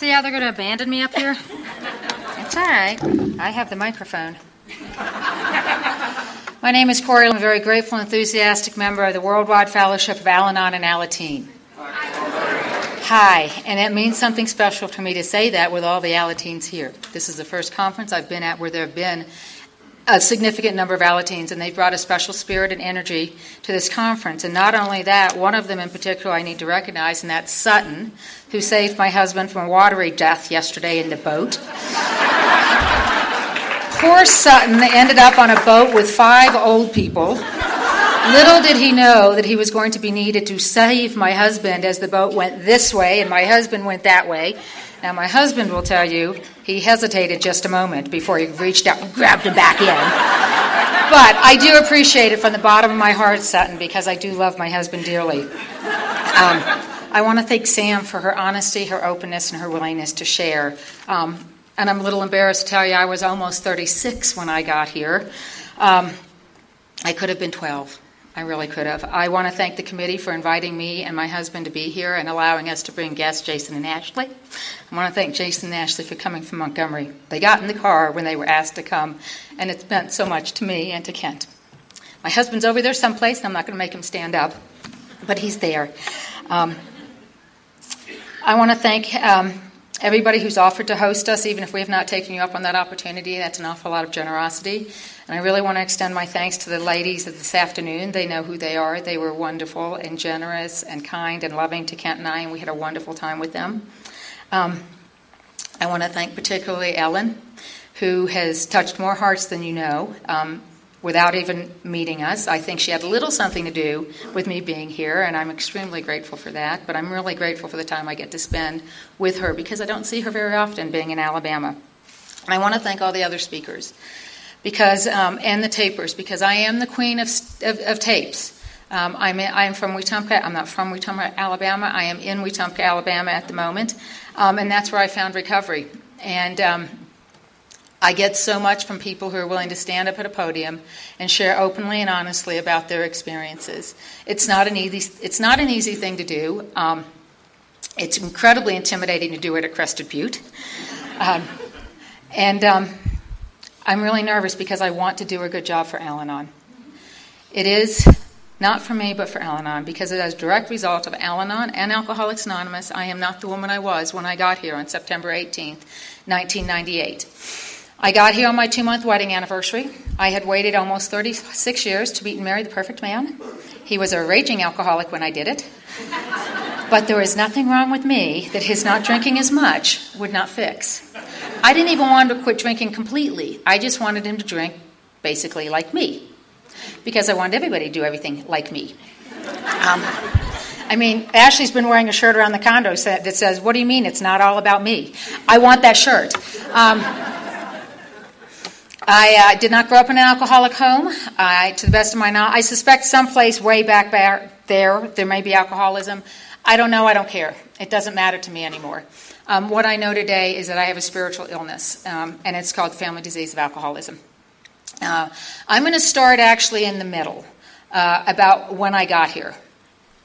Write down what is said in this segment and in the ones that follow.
See how they're going to abandon me up here? It's all right. I have the microphone. My name is Corey. I'm a very grateful and enthusiastic member of the Worldwide Fellowship of Al Anon and Alateen. Hi, Hi, and it means something special for me to say that with all the Alateens here. This is the first conference I've been at where there have been a significant number of Alateens, and they've brought a special spirit and energy to this conference. And not only that, one of them in particular I need to recognize, and that's Sutton, who saved my husband from a watery death yesterday in the boat. Poor Sutton ended up on a boat with five old people. Little did he know that he was going to be needed to save my husband as the boat went this way and my husband went that way. Now, my husband will tell you he hesitated just a moment before he reached out and grabbed him back in. but I do appreciate it from the bottom of my heart, Sutton, because I do love my husband dearly. Um, I want to thank Sam for her honesty, her openness, and her willingness to share. Um, and I'm a little embarrassed to tell you I was almost 36 when I got here. Um, I could have been 12. I really could have. I want to thank the committee for inviting me and my husband to be here and allowing us to bring guests, Jason and Ashley. I want to thank Jason and Ashley for coming from Montgomery. They got in the car when they were asked to come, and it's meant so much to me and to Kent. My husband's over there someplace, and I'm not going to make him stand up, but he's there. Um, I want to thank um, everybody who's offered to host us, even if we have not taken you up on that opportunity. That's an awful lot of generosity. And I really want to extend my thanks to the ladies of this afternoon. They know who they are. They were wonderful and generous and kind and loving to Kent and I, and we had a wonderful time with them. Um, I want to thank particularly Ellen, who has touched more hearts than you know. Um, without even meeting us. I think she had a little something to do with me being here, and I'm extremely grateful for that. But I'm really grateful for the time I get to spend with her because I don't see her very often being in Alabama. I want to thank all the other speakers because um, and the tapers because I am the queen of, of, of tapes. Um, I'm, in, I'm from Wetumpka. I'm not from Wetumpka, Alabama. I am in Wetumpka, Alabama at the moment, um, and that's where I found recovery. And um, I get so much from people who are willing to stand up at a podium and share openly and honestly about their experiences. It's not an easy. It's not an easy thing to do. Um, it's incredibly intimidating to do it at Crested Butte. Um, and I'm really nervous because I want to do a good job for Al Anon. It is not for me, but for Al Anon, because as a direct result of Al Anon and Alcoholics Anonymous, I am not the woman I was when I got here on September 18th, 1998. I got here on my two month wedding anniversary. I had waited almost 36 years to meet and marry the perfect man. He was a raging alcoholic when I did it. But there is nothing wrong with me that his not drinking as much would not fix. I didn't even want to quit drinking completely. I just wanted him to drink basically like me because I wanted everybody to do everything like me. Um, I mean, Ashley's been wearing a shirt around the condo that says, What do you mean it's not all about me? I want that shirt. Um, I uh, did not grow up in an alcoholic home. I, to the best of my knowledge, I suspect someplace way back there there may be alcoholism. I don't know. I don't care. It doesn't matter to me anymore. Um, what I know today is that I have a spiritual illness, um, and it's called family disease of alcoholism. Uh, I'm going to start actually in the middle uh, about when I got here.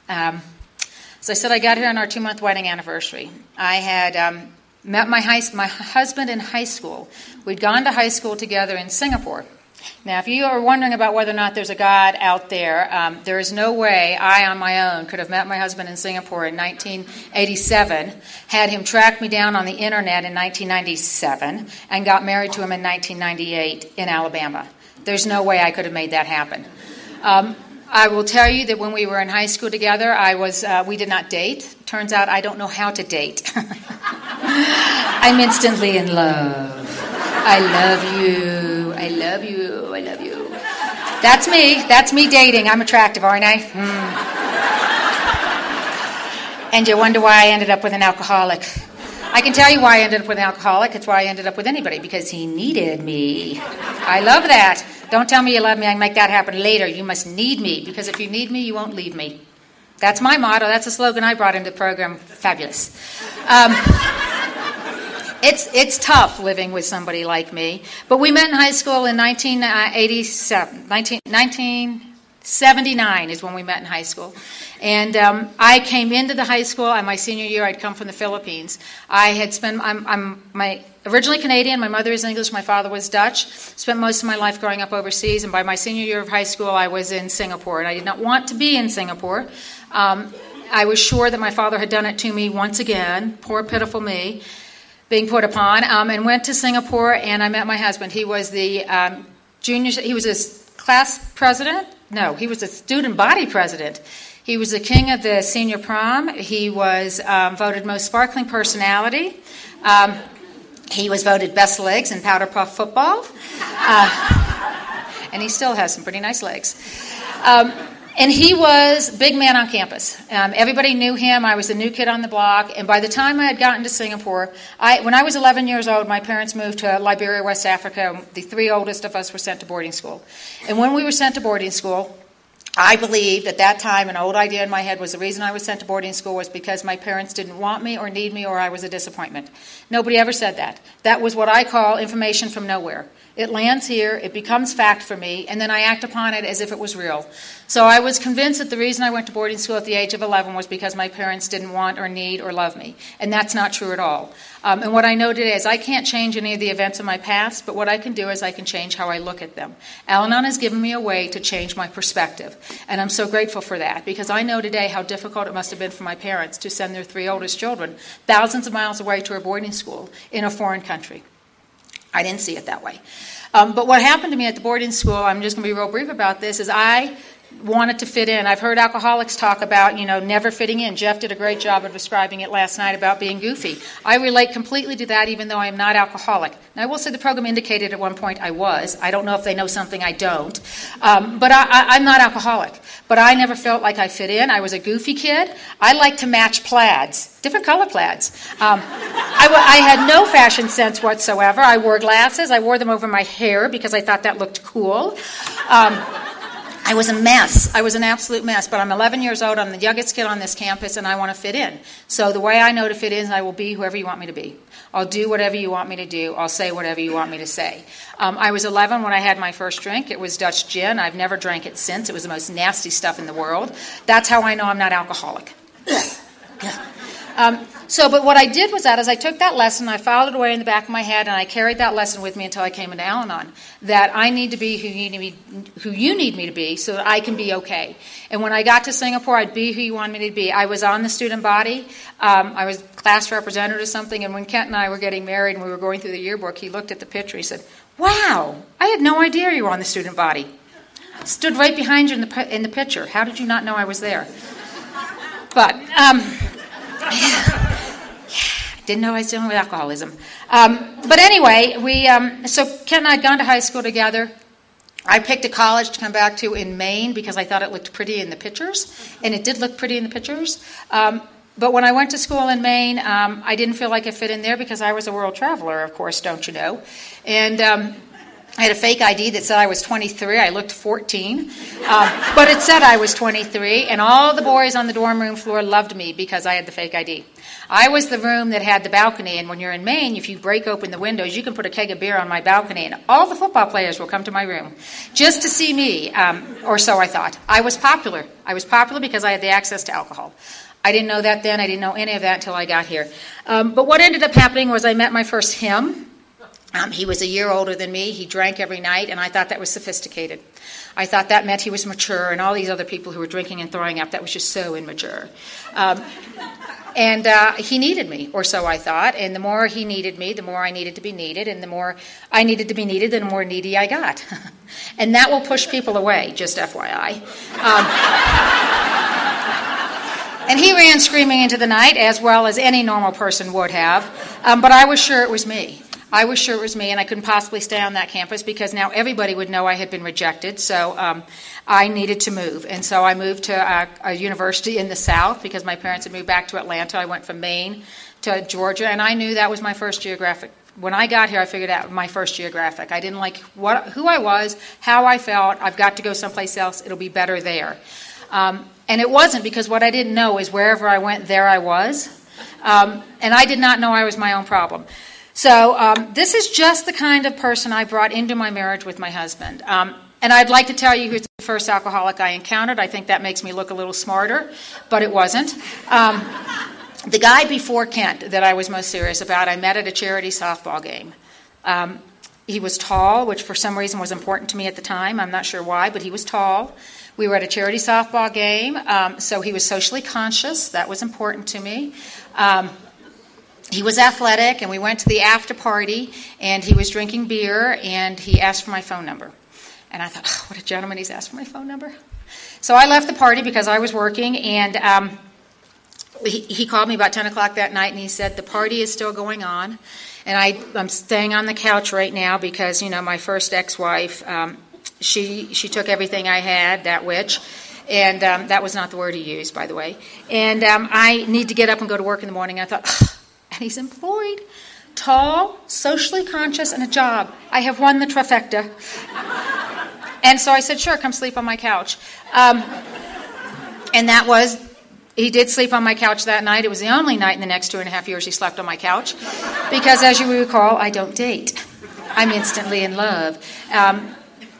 Um, I said, I got here on our two month wedding anniversary. I had um, met my, high, my husband in high school. We'd gone to high school together in Singapore. Now, if you are wondering about whether or not there's a God out there, um, there is no way I, on my own, could have met my husband in Singapore in 1987, had him track me down on the internet in 1997, and got married to him in 1998 in Alabama. There's no way I could have made that happen. Um, I will tell you that when we were in high school together, I was uh, we did not date. Turns out I don't know how to date. I'm instantly in love. I love you. I love you. I love you. That's me. That's me dating. I'm attractive, aren't I? Mm. And you wonder why I ended up with an alcoholic. I can tell you why I ended up with an alcoholic. It's why I ended up with anybody because he needed me. I love that. Don't tell me you love me. I can make that happen later. You must need me because if you need me, you won't leave me. That's my motto. That's a slogan I brought into the program. Fabulous. Um, it's, it's tough living with somebody like me. But we met in high school in 1987. 19, 19 79 is when we met in high school. And um, I came into the high school, and my senior year, I'd come from the Philippines. I had spent, I'm, I'm my, originally Canadian, my mother is English, my father was Dutch. Spent most of my life growing up overseas, and by my senior year of high school, I was in Singapore. And I did not want to be in Singapore. Um, I was sure that my father had done it to me once again, poor, pitiful me, being put upon, um, and went to Singapore, and I met my husband. He was the um, junior, he was a class president no, he was a student body president. He was the king of the senior prom. He was um, voted most sparkling personality. Um, he was voted best legs in powder puff football. Uh, and he still has some pretty nice legs. And he was big man on campus. Um, everybody knew him. I was the new kid on the block. And by the time I had gotten to Singapore, I, when I was 11 years old, my parents moved to Liberia, West Africa. The three oldest of us were sent to boarding school. And when we were sent to boarding school, I believed at that time, an old idea in my head was the reason I was sent to boarding school was because my parents didn't want me or need me or I was a disappointment. Nobody ever said that. That was what I call information from nowhere. It lands here, it becomes fact for me, and then I act upon it as if it was real. So I was convinced that the reason I went to boarding school at the age of 11 was because my parents didn't want or need or love me. And that's not true at all. Um, and what I know today is I can't change any of the events of my past, but what I can do is I can change how I look at them. Al Anon has given me a way to change my perspective. And I'm so grateful for that because I know today how difficult it must have been for my parents to send their three oldest children thousands of miles away to a boarding school in a foreign country. I didn't see it that way. Um, but what happened to me at the boarding school, I'm just going to be real brief about this, is I wanted to fit in. I've heard alcoholics talk about, you know, never fitting in. Jeff did a great job of describing it last night about being goofy. I relate completely to that, even though I am not alcoholic. Now, I will say the program indicated at one point I was. I don't know if they know something I don't. Um, but I, am not alcoholic. But I never felt like I fit in. I was a goofy kid. I like to match plaids, different color plaids. Um, I, I had no fashion sense whatsoever. I wore glasses. I wore them over my hair because I thought that looked cool. Um, I was a mess. I was an absolute mess. But I'm 11 years old. I'm the youngest kid on this campus, and I want to fit in. So the way I know to fit in is I will be whoever you want me to be. I'll do whatever you want me to do. I'll say whatever you want me to say. Um, I was 11 when I had my first drink. It was Dutch gin. I've never drank it since. It was the most nasty stuff in the world. That's how I know I'm not alcoholic. Um, so, but what I did was that as I took that lesson, I filed it away in the back of my head, and I carried that lesson with me until I came into Al-Anon. That I need to be who you need me, who you need me to be, so that I can be okay. And when I got to Singapore, I'd be who you wanted me to be. I was on the student body. Um, I was class representative or something. And when Kent and I were getting married and we were going through the yearbook, he looked at the picture. He said, "Wow, I had no idea you were on the student body." Stood right behind you in the in the picture. How did you not know I was there? But. Um, didn't know I was dealing with alcoholism. Um, but anyway, we um, so Kent and I had gone to high school together. I picked a college to come back to in Maine because I thought it looked pretty in the pictures, and it did look pretty in the pictures. Um, but when I went to school in Maine, um, I didn't feel like I fit in there because I was a world traveler, of course, don't you know? And um, I had a fake ID that said I was 23. I looked 14. Um, but it said I was 23, and all the boys on the dorm room floor loved me because I had the fake ID. I was the room that had the balcony, and when you're in Maine, if you break open the windows, you can put a keg of beer on my balcony, and all the football players will come to my room just to see me, um, or so I thought. I was popular. I was popular because I had the access to alcohol. I didn't know that then. I didn't know any of that until I got here. Um, but what ended up happening was I met my first him. Um, he was a year older than me. He drank every night, and I thought that was sophisticated. I thought that meant he was mature, and all these other people who were drinking and throwing up, that was just so immature. Um, and uh, he needed me, or so I thought. And the more he needed me, the more I needed to be needed. And the more I needed to be needed, the more needy I got. and that will push people away, just FYI. Um, and he ran screaming into the night, as well as any normal person would have. Um, but I was sure it was me. I was sure it was me, and I couldn't possibly stay on that campus because now everybody would know I had been rejected. So um, I needed to move. And so I moved to a, a, university in the South because my parents had moved back to Atlanta. I went from Maine to Georgia, and I knew that was my first geographic. When I got here, I figured out my first geographic. I didn't like what, who I was, how I felt. I've got to go someplace else. It'll be better there. Um, and it wasn't because what I didn't know is wherever I went, there I was. Um, and I did not know I was my own problem. So, um, this is just the kind of person I brought into my marriage with my husband. Um, and I'd like to tell you who's the first alcoholic I encountered. I think that makes me look a little smarter, but it wasn't. Um, the guy before Kent that I was most serious about, I met at a charity softball game. Um, he was tall, which for some reason was important to me at the time. I'm not sure why, but he was tall. We were at a charity softball game, um, so he was socially conscious. That was important to me. Um, he was athletic, and we went to the after party, and he was drinking beer, and he asked for my phone number. And I thought, oh, what a gentleman, he's asked for my phone number. So I left the party because I was working, and um, he, he, called me about 10 o'clock that night, and he said, the party is still going on. And I, I'm staying on the couch right now because, you know, my first ex wife, um, she, she took everything I had, that witch. And um, that was not the word he used, by the way. And um, I need to get up and go to work in the morning. I thought, and he's employed, tall, socially conscious, and a job. I have won the trifecta. and so I said, sure, come sleep on my couch. Um, and that was he did sleep on my couch that night. It was the only night in the next two and a half years he slept on my couch. Because, as you recall, I don't date. I'm instantly in love. Um,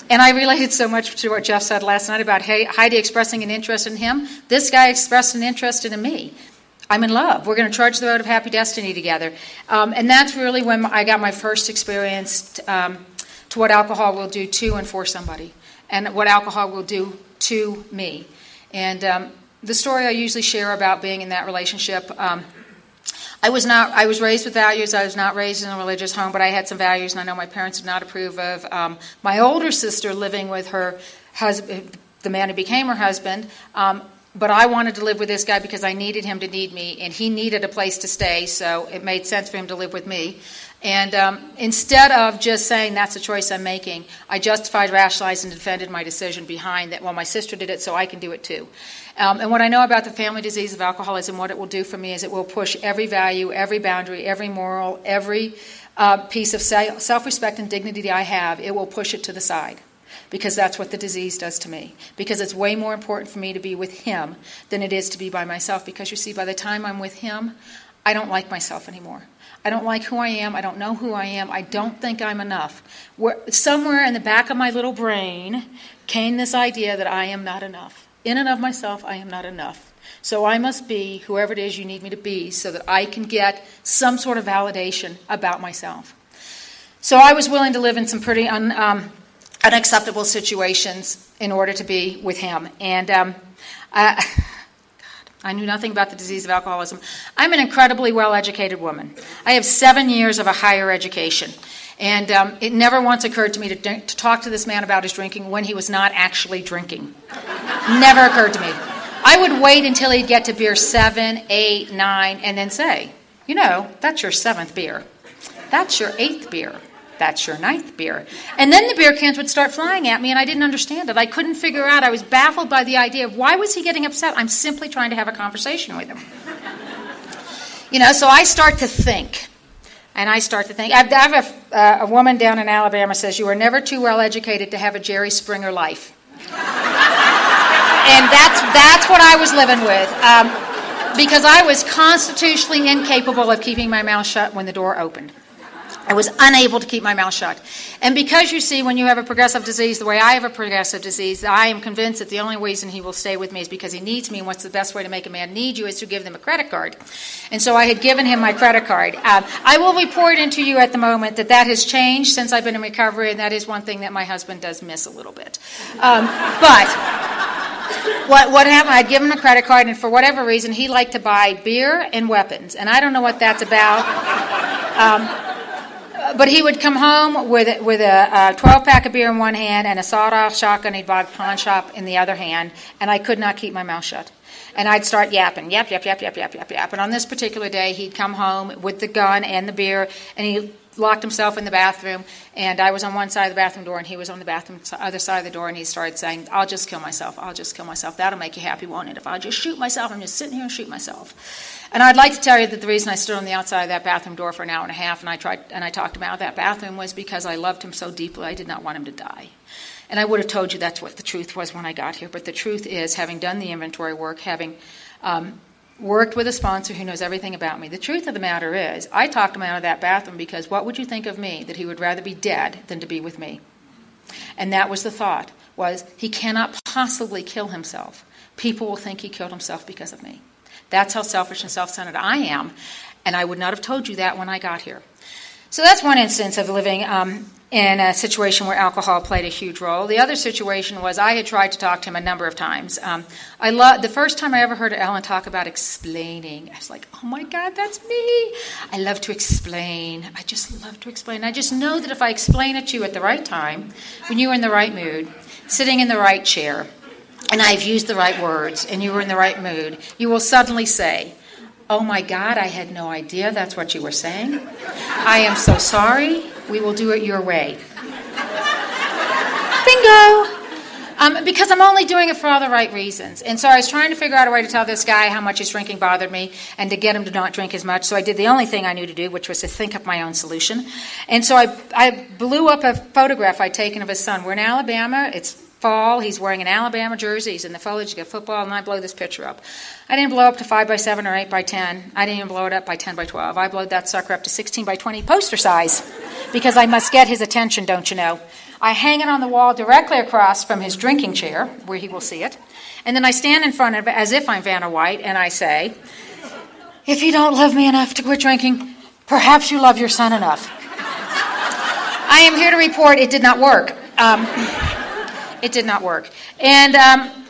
and I related so much to what Jeff said last night about Heidi expressing an interest in him. This guy expressed an interest in me. I'm in love. We're going to charge the road of happy destiny together. Um, and that's really when I got my first experience um, to what alcohol will do to and for somebody, and what alcohol will do to me. And um, the story I usually share about being in that relationship. Um, I was not. I was raised with values. I was not raised in a religious home, but I had some values, and I know my parents did not approve of um, my older sister living with her husband, the man who became her husband. Um, but I wanted to live with this guy because I needed him to need me, and he needed a place to stay, so it made sense for him to live with me. And um, instead of just saying that's a choice I'm making, I justified, rationalized, and defended my decision behind that. Well, my sister did it, so I can do it too. Um, and what I know about the family disease of alcoholism, what it will do for me is it will push every value, every boundary, every moral, every uh, piece of self respect and dignity I have, it will push it to the side because that's what the disease does to me. Because it's way more important for me to be with him than it is to be by myself. Because you see, by the time I'm with him, I don't like myself anymore. I don't like who I am. I don't know who I am. I don't think I'm enough. Where, somewhere in the back of my little brain came this idea that I am not enough. In and of myself, I am not enough. So I must be whoever it is you need me to be so that I can get some sort of validation about myself. So I was willing to live in some pretty un, um, unacceptable situations in order to be with him. And um, I, I knew nothing about the disease of alcoholism. I'm an incredibly well educated woman. I have seven years of a higher education. And um, it never once occurred to me to, to talk to this man about his drinking when he was not actually drinking. never occurred to me. I would wait until he'd get to beer seven, eight, nine, and then say, you know, that's your seventh beer. That's your eighth beer. That's your ninth beer. And then the beer cans would start flying at me, and I didn't understand it. I couldn't figure out. I was baffled by the idea of why was he getting upset? I'm simply trying to have a conversation with him. You know, so I start to think. And I start to think. I have a, uh, a woman down in Alabama says, You are never too well educated to have a Jerry Springer life. and that's, that's what I was living with. Um, because I was constitutionally incapable of keeping my mouth shut when the door opened. I was unable to keep my mouth shut. And because you see, when you have a progressive disease, the way I have a progressive disease, I am convinced that the only reason he will stay with me is because he needs me. And what's the best way to make a man need you is to give them a credit card. And so I had given him my credit card. Uh, I will report into you at the moment that that has changed since I've been in recovery, and that is one thing that my husband does miss a little bit. Um, but what, what happened? I'd given him a credit card, and for whatever reason, he liked to buy beer and weapons. And I don't know what that's about. Um, Uh, but he would come home with with a, a 12 pack of beer in one hand and a sawed-off shotgun he'd bought pawn shop in the other hand, and I could not keep my mouth shut. And I'd start yapping, yap, yap, yap, yap, yap, yap, yap. And on this particular day, he'd come home with the gun and the beer, and he locked himself in the bathroom. And I was on one side of the bathroom door, and he was on the bathroom other side of the door. And he started saying, "I'll just kill myself. I'll just kill myself. That'll make you happy, won't it? If I just shoot myself, I'm just sitting here and shoot myself." And I'd like to tell you that the reason I stood on the outside of that bathroom door for an hour and a half and I tried and I talked him out of that bathroom was because I loved him so deeply I did not want him to die. And I would have told you that's what the truth was when I got here. But the truth is, having done the inventory work, having um, worked with a sponsor who knows everything about me, the truth of the matter is, I talked him out of that bathroom because what would you think of me that he would rather be dead than to be with me? And that was the thought was he cannot possibly kill himself. People will think he killed himself because of me. That's how selfish and self-centered I am, and I would not have told you that when I got here. So that's one instance of living um, in a situation where alcohol played a huge role. The other situation was I had tried to talk to him a number of times. Um, I love the first time I ever heard Ellen talk about explaining. I was like, "Oh my God, that's me!" I love to explain. I just love to explain. I just know that if I explain it to you at the right time, when you're in the right mood, sitting in the right chair, and I've used the right words, and you were in the right mood, you will suddenly say. Oh my God, I had no idea that's what you were saying. I am so sorry. We will do it your way. Bingo! Um, because I'm only doing it for all the right reasons. And so I was trying to figure out a way to tell this guy how much his drinking bothered me and to get him to not drink as much. So I did the only thing I knew to do, which was to think up my own solution. And so I, I blew up a photograph I'd taken of his son. We're in Alabama. It's fall. He's wearing an Alabama jersey. He's in the foliage of football, and I blow this picture up. I didn't blow up to 5 by 7 or 8 by 10. I didn't even blow it up by 10 by 12. I blowed that sucker up to 16 by 20 poster size because I must get his attention, don't you know? I hang it on the wall directly across from his drinking chair, where he will see it. And then I stand in front of it as if I'm Vanna White, and I say, If you don't love me enough to quit drinking, perhaps you love your son enough. I am here to report it did not work. Um, it did not work. And um,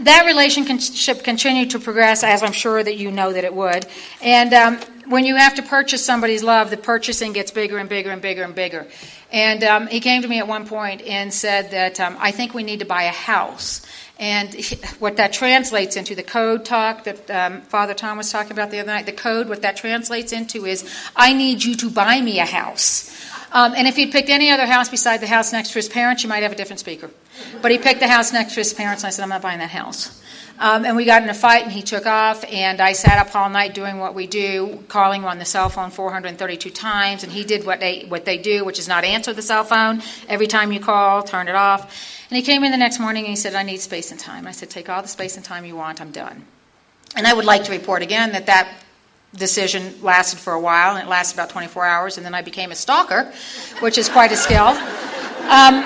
that relationship continued to progress, as I'm sure that you know that it would. And um, when you have to purchase somebody's love, the purchasing gets bigger and bigger and bigger and bigger. And um, he came to me at one point and said that um, I think we need to buy a house. And what that translates into, the code talk that um, Father Tom was talking about the other night, the code, what that translates into is I need you to buy me a house. Um, and if he'd picked any other house beside the house next to his parents, you might have a different speaker. But he picked the house next to his parents, and I said, I'm not buying that house. Um, and we got in a fight, and he took off, and I sat up all night doing what we do, calling on the cell phone 432 times, and he did what they, what they do, which is not answer the cell phone. Every time you call, turn it off. And he came in the next morning, and he said, I need space and time. I said, take all the space and time you want, I'm done. And I would like to report again that that decision lasted for a while, and it lasted about 24 hours, and then I became a stalker, which is quite a skill. Um,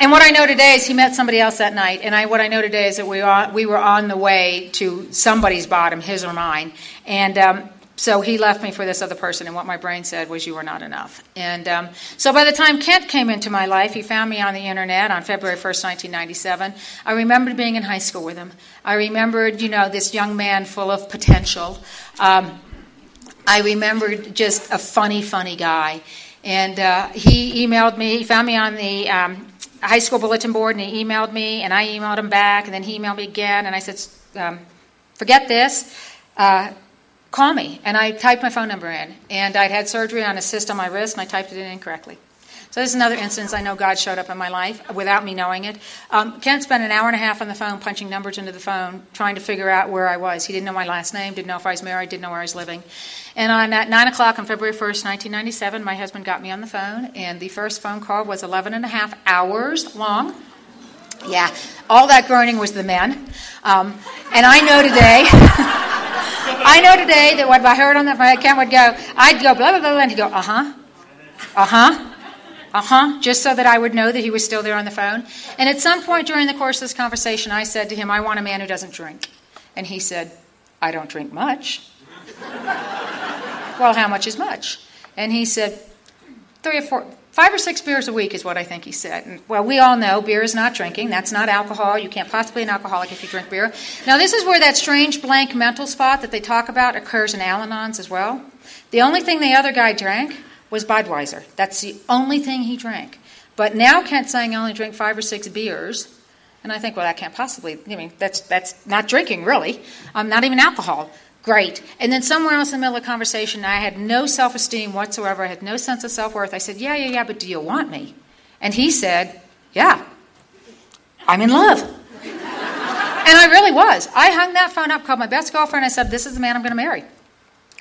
and what I know today is he met somebody else that night, and I, what I know today is that we, are, we were on the way to somebody's bottom, his or mine, and um, so he left me for this other person, and what my brain said was, You are not enough. And um, so by the time Kent came into my life, he found me on the internet on February 1st, 1997. I remembered being in high school with him. I remembered, you know, this young man full of potential. Um, I remembered just a funny, funny guy. And uh, he emailed me, he found me on the um, high school bulletin board and he emailed me and I emailed him back and then he emailed me again and I said, um, forget this, uh, call me. And I typed my phone number in and I'd had surgery on a cyst on my wrist and I typed it in incorrectly. So this is another instance I know God showed up in my life without me knowing it. Um, Kent spent an hour and a half on the phone punching numbers into the phone, trying to figure out where I was. He didn't know my last name, didn't know if I was married, didn't know where I was living. And on at 9 o'clock on February 1st, 1997, my husband got me on the phone, and the first phone call was 11 and a half hours long. Yeah, all that groaning was the men. Um, and I know today, I know today that what I heard on that, Kent would go, I'd go blah, blah, blah, and he'd go, uh huh, uh huh uh huh, just so that I would know that he was still there on the phone. And at some point during the course of this conversation, I said to him, I want a man who doesn't drink. And he said, I don't drink much. well, how much is much? And he said, three or four, five or six beers a week is what I think he said. And, well, we all know beer is not drinking. That's not alcohol. You can't possibly be an alcoholic if you drink beer. Now, this is where that strange blank mental spot that they talk about occurs in Al Anons as well. The only thing the other guy drank was Budweiser. That's the only thing he drank. But now Kent's saying I only drink five or six beers. And I think, well, that can't possibly, I mean, that's, that's not drinking, really. Um, not even alcohol. Great. And then somewhere else in the middle of the conversation, I had no self esteem whatsoever. I had no sense of self worth. I said, yeah, yeah, yeah, but do you want me? And he said, yeah, I'm in love. and I really was. I hung that phone up, called my best girlfriend, I said, this is the man I'm going to marry.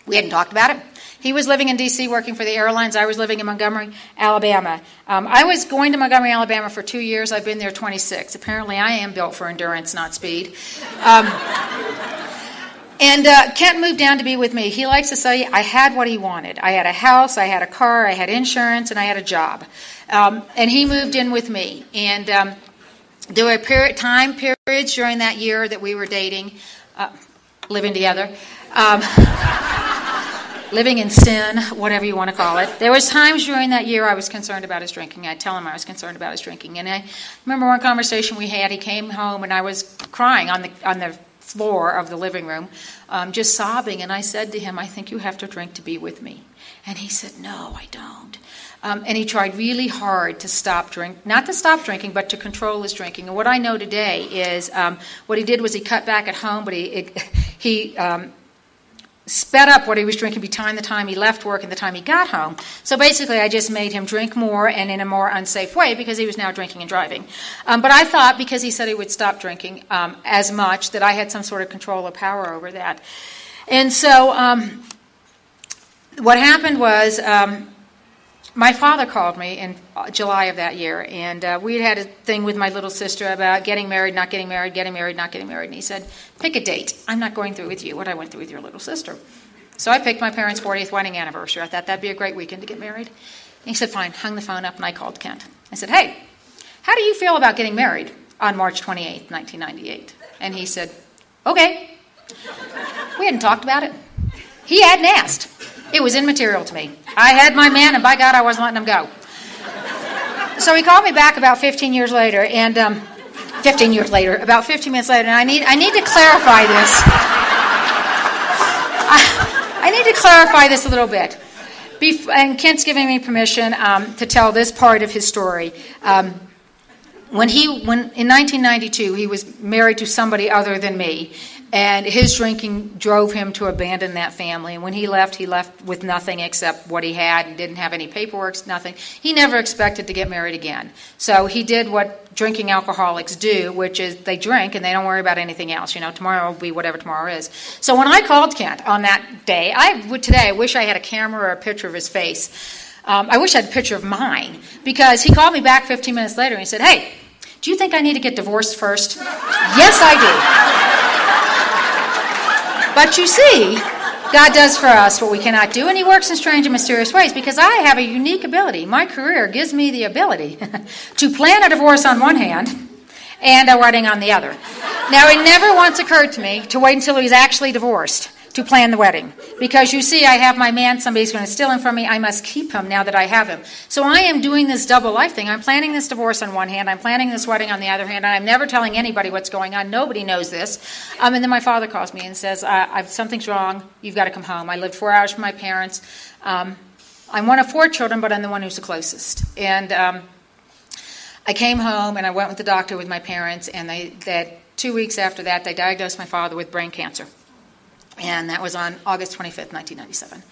We hadn't talked about it. He was living in D.C. working for the airlines. I was living in Montgomery, Alabama. Um, I was going to Montgomery, Alabama for two years. I've been there 26. Apparently, I am built for endurance, not speed. Um, And uh, Kent moved down to be with me. He likes to say, I had what he wanted. I had a house, I had a car, I had insurance, and I had a job. Um, and he moved in with me. And um, there were period, time periods during that year that we were dating, uh, living together. Um, living in sin, whatever you want to call it. There was times during that year I was concerned about his drinking. I'd tell him I was concerned about his drinking. And I remember one conversation we had. He came home and I was crying on the on the floor of the living room, um, just sobbing. And I said to him, "I think you have to drink to be with me." And he said, "No, I don't." Um, and he tried really hard to stop drink, not to stop drinking, but to control his drinking. And what I know today is um, what he did was he cut back at home, but he it, he um, sped up what he was drinking between the time he left work and the time he got home. So basically, I just made him drink more and in a more unsafe way because he was now drinking and driving. Um, but I thought because he said he would stop drinking um, as much that I had some sort of control or power over that. And so um, what happened was um, my father called me in July of that year, and uh, we had had a thing with my little sister about getting married, not getting married, getting married, not getting married. And he said, Pick a date. I'm not going through with you what I went through with your little sister. So I picked my parents' 40th wedding anniversary. I thought that'd be a great weekend to get married. And he said, Fine. Hung the phone up, and I called Kent. I said, Hey, how do you feel about getting married on March 28th, 1998? And he said, Okay. We hadn't talked about it. He hadn't asked. It was immaterial to me. I had my man, and by God, I wasn't letting him go. So he called me back about 15 years later, and um, 15 years later, about 15 minutes later, and I need, I need to clarify this. I, I need to clarify this a little bit. Bef- and Kent's giving me permission um, to tell this part of his story. Um, when he, when in 1992, he was married to somebody other than me, and his drinking drove him to abandon that family. And when he left, he left with nothing except what he had. He didn't have any paperwork, nothing. He never expected to get married again. So he did what drinking alcoholics do, which is they drink and they don't worry about anything else. You know, tomorrow will be whatever tomorrow is. So when I called Kent on that day, I would today I wish I had a camera or a picture of his face. Um, I wish I had a picture of mine because he called me back 15 minutes later and he said, "Hey, do you think I need to get divorced first? yes, I do. But you see, God does for us what we cannot do, and He works in strange and mysterious ways because I have a unique ability. My career gives me the ability to plan a divorce on one hand and a wedding on the other. Now, it never once occurred to me to wait until he's actually divorced to plan the wedding. Because you see, I have my man, somebody's going to steal him from me, I must keep him now that I have him. So I am doing this double life thing. I'm planning this divorce on one hand, I'm planning this wedding on the other hand, and I'm never telling anybody what's going on. Nobody knows this. Um, and then my father calls me and says, Something's wrong, you've got to come home. I lived four hours from my parents. Um, I'm one of four children, but I'm the one who's the closest. And um, I came home and I went with the doctor with my parents, and they, that two weeks after that, they diagnosed my father with brain cancer and that was on August 25th, 1997.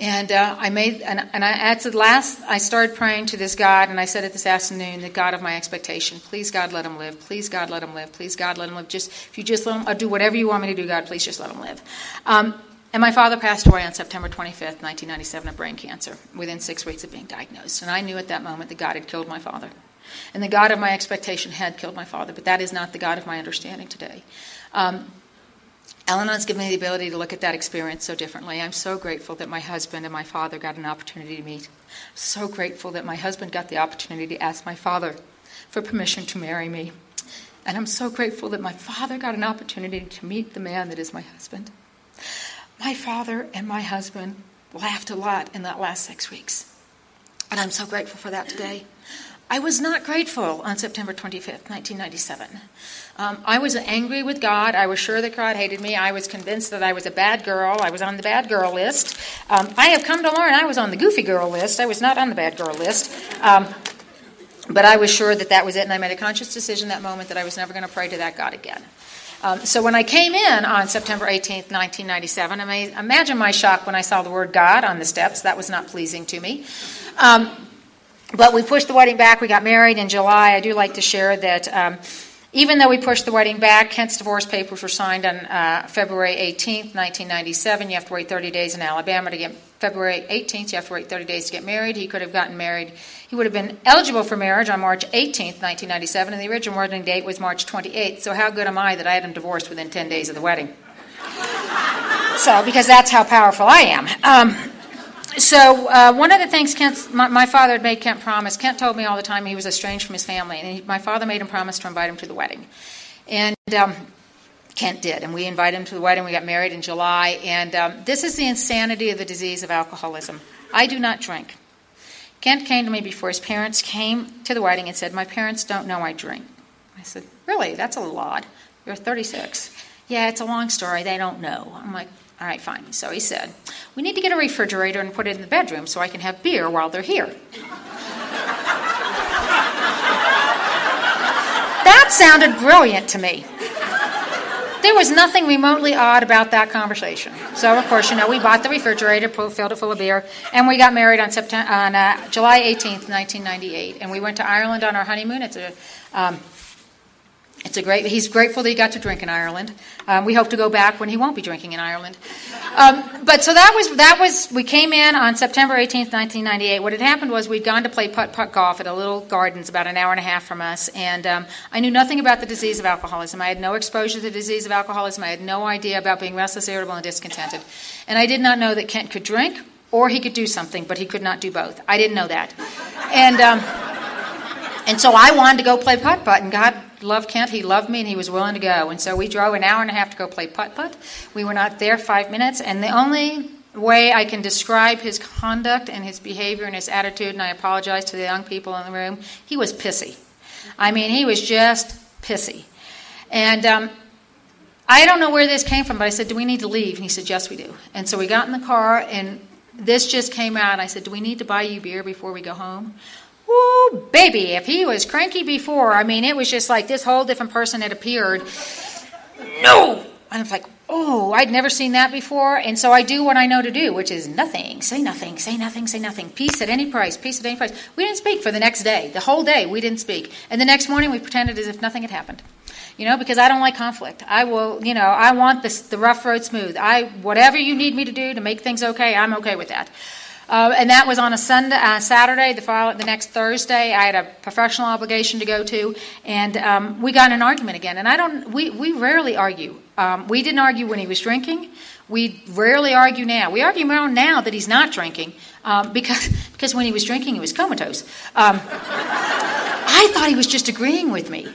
And uh, I made, and, and I, at the last, I started praying to this God, and I said it this afternoon, the God of my expectation. Please, God, let him live. Please, God, let him live. Please, God, let him live. Just if you just let him, I'll do whatever you want me to do, God. Please, just let him live. Um, and my father passed away on September 25th, 1997, of brain cancer, within six weeks of being diagnosed. And I knew at that moment that God had killed my father. And the God of my expectation had killed my father, but that is not the God of my understanding today. Um, Al Anon's given me the ability to look at that experience so differently. I'm so grateful that my husband and my father got an opportunity to meet. So grateful that my husband got the opportunity to ask my father for permission to marry me. And I'm so grateful that my father got an opportunity to meet the man that is my husband. My father and my husband laughed a lot in that last six weeks. And I'm so grateful for that today. I was not grateful on September 25th, 1997. Um, I was angry with God. I was sure that God hated me. I was convinced that I was a bad girl. I was on the bad girl list. Um, I have come to learn I was on the goofy girl list. I was not on the bad girl list. Um, but I was sure that that was it, and I made a conscious decision that moment that I was never going to pray to that God again. Um, so when I came in on September 18th, 1997, I imagine my shock when I saw the word God on the steps. That was not pleasing to me. Um, but we pushed the wedding back. We got married in July. I do like to share that um, even though we pushed the wedding back, Kent's divorce papers were signed on uh, February 18th, 1997. You have to wait 30 days in Alabama to get February 18th. You have to wait 30 days to get married. He could have gotten married. He would have been eligible for marriage on March 18th, 1997, and the original wedding date was March 28th. So how good am I that I had him divorced within 10 days of the wedding? so, because that's how powerful I am. Um, so uh, one of the things Kent, my, my, father had made Kent promise. Kent told me all the time he was estranged from his family, and he, my father made him promise to invite him to the wedding, and um, Kent did, and we invited him to the wedding. We got married in July, and um, this is the insanity of the disease of alcoholism. I do not drink. Kent came to me before his parents came to the wedding and said, "My parents don't know I drink." I said, "Really? That's a lot. You're 36." Yeah, it's a long story. They don't know. I'm like, all right, fine. So he said, We need to get a refrigerator and put it in the bedroom so I can have beer while they're here. that sounded brilliant to me. There was nothing remotely odd about that conversation. So, of course, you know, we bought the refrigerator, filled it full of beer, and we got married on, September, on uh, July 18th, 1998. And we went to Ireland on our honeymoon. It's a um, it's a great. He's grateful that he got to drink in Ireland. Um, we hope to go back when he won't be drinking in Ireland. Um, but so that was that was. We came in on September 18th, 1998. What had happened was we'd gone to play putt putt golf at a little gardens about an hour and a half from us, and um, I knew nothing about the disease of alcoholism. I had no exposure to the disease of alcoholism. I had no idea about being restless, irritable, and discontented, and I did not know that Kent could drink or he could do something, but he could not do both. I didn't know that, and. Um, and so I wanted to go play putt putt, and God loved Kent. He loved me, and he was willing to go. And so we drove an hour and a half to go play putt putt. We were not there five minutes, and the only way I can describe his conduct and his behavior and his attitude, and I apologize to the young people in the room, he was pissy. I mean, he was just pissy. And um, I don't know where this came from, but I said, Do we need to leave? And he said, Yes, we do. And so we got in the car, and this just came out. I said, Do we need to buy you beer before we go home? Woo, baby, if he was cranky before, I mean, it was just like this whole different person had appeared. No! And I was like, oh, I'd never seen that before. And so I do what I know to do, which is nothing, say nothing, say nothing, say nothing. Peace at any price, peace at any price. We didn't speak for the next day. The whole day, we didn't speak. And the next morning, we pretended as if nothing had happened. You know, because I don't like conflict. I will, you know, I want this, the rough road smooth. I, whatever you need me to do to make things okay, I'm okay with that. Uh, and that was on a Sunday, uh, Saturday. The, the next Thursday, I had a professional obligation to go to, and um, we got in an argument again. And I don't. We we rarely argue. Um, we didn't argue when he was drinking. We rarely argue now. We argue more now that he's not drinking um, because because when he was drinking, he was comatose. Um, I thought he was just agreeing with me.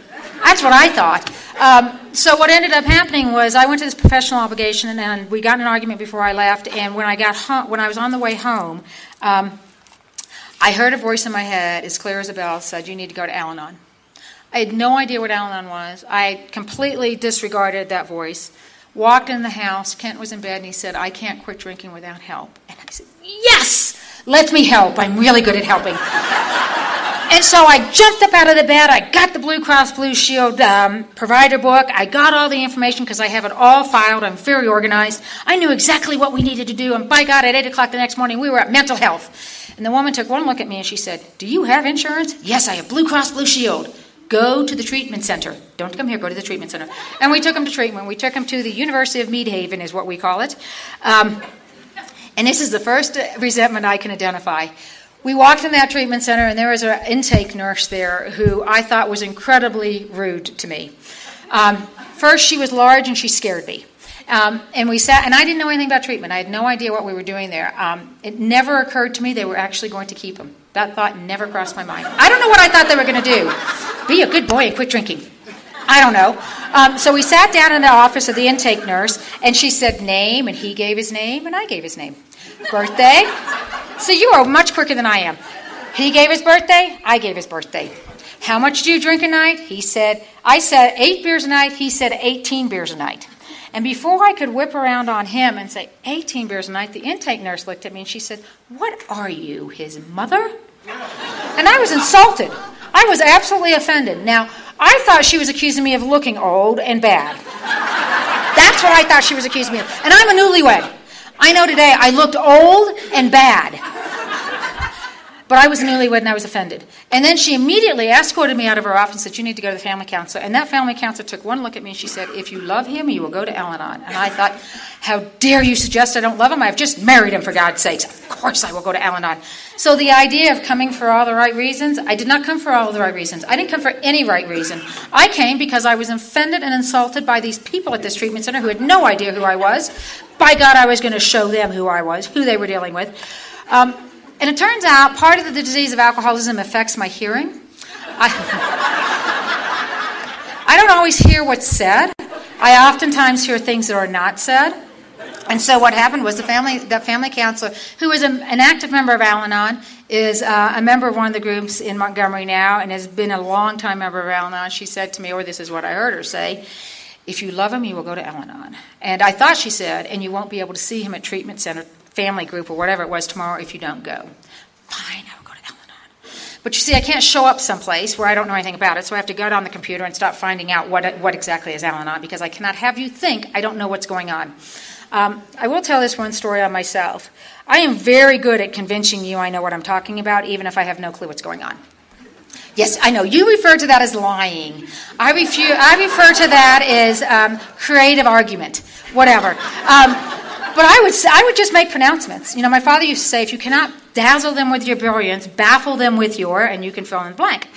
That's what I thought. Um, so what ended up happening was I went to this professional obligation, and we got in an argument before I left. And when I got home, when I was on the way home, um, I heard a voice in my head, as clear as a bell, said, "You need to go to Al-Anon." I had no idea what Al-Anon was. I completely disregarded that voice. Walked in the house. Kent was in bed, and he said, "I can't quit drinking without help." And I said, "Yes, let me help. I'm really good at helping." And so I jumped up out of the bed. I got the Blue Cross Blue Shield um, provider book. I got all the information because I have it all filed. I'm very organized. I knew exactly what we needed to do. And by God, at 8 o'clock the next morning, we were at mental health. And the woman took one look at me and she said, Do you have insurance? Yes, I have Blue Cross Blue Shield. Go to the treatment center. Don't come here, go to the treatment center. And we took him to treatment. We took him to the University of Meadhaven, is what we call it. Um, and this is the first resentment I can identify. We walked in that treatment center, and there was an intake nurse there who I thought was incredibly rude to me. Um, first, she was large and she scared me. Um, and we sat, and I didn't know anything about treatment. I had no idea what we were doing there. Um, it never occurred to me they were actually going to keep him. That thought never crossed my mind. I don't know what I thought they were going to do. Be a good boy and quit drinking. I don't know. Um, so we sat down in the office of the intake nurse, and she said name, and he gave his name, and I gave his name. Birthday? So you are much quicker than I am. He gave his birthday, I gave his birthday. How much do you drink a night? He said, I said eight beers a night. He said 18 beers a night. And before I could whip around on him and say 18 beers a night, the intake nurse looked at me and she said, What are you, his mother? And I was insulted. I was absolutely offended. Now, I thought she was accusing me of looking old and bad. That's what I thought she was accusing me of. And I'm a newlywed. I know today I looked old and bad. But I was newlywed and I was offended. And then she immediately escorted me out of her office and said, You need to go to the family counselor. And that family counselor took one look at me and she said, If you love him, you will go to Al Anon. And I thought, How dare you suggest I don't love him? I've just married him, for God's sakes. Of course I will go to Al Anon. So the idea of coming for all the right reasons, I did not come for all the right reasons. I didn't come for any right reason. I came because I was offended and insulted by these people at this treatment center who had no idea who I was. By God, I was going to show them who I was, who they were dealing with. Um, and it turns out part of the disease of alcoholism affects my hearing. I, I don't always hear what's said. I oftentimes hear things that are not said. And so what happened was the family, the family counselor, who is a, an active member of Al-Anon, is uh, a member of one of the groups in Montgomery now, and has been a long time member of Al-Anon. She said to me, or this is what I heard her say, "If you love him, you will go to Al-Anon." And I thought she said, "And you won't be able to see him at treatment center family group or whatever it was tomorrow if you don't go. Fine, I will go to Al But you see, I can't show up someplace where I don't know anything about it, so I have to go down the computer and start finding out what, what exactly is Al because I cannot have you think I don't know what's going on. Um, I will tell this one story on myself. I am very good at convincing you I know what I'm talking about, even if I have no clue what's going on. Yes, I know. You refer to that as lying. I, refu- I refer to that as um, creative argument, whatever. Um, but I would, I would just make pronouncements. You know, my father used to say, if you cannot dazzle them with your brilliance, baffle them with your, and you can fill in the blank.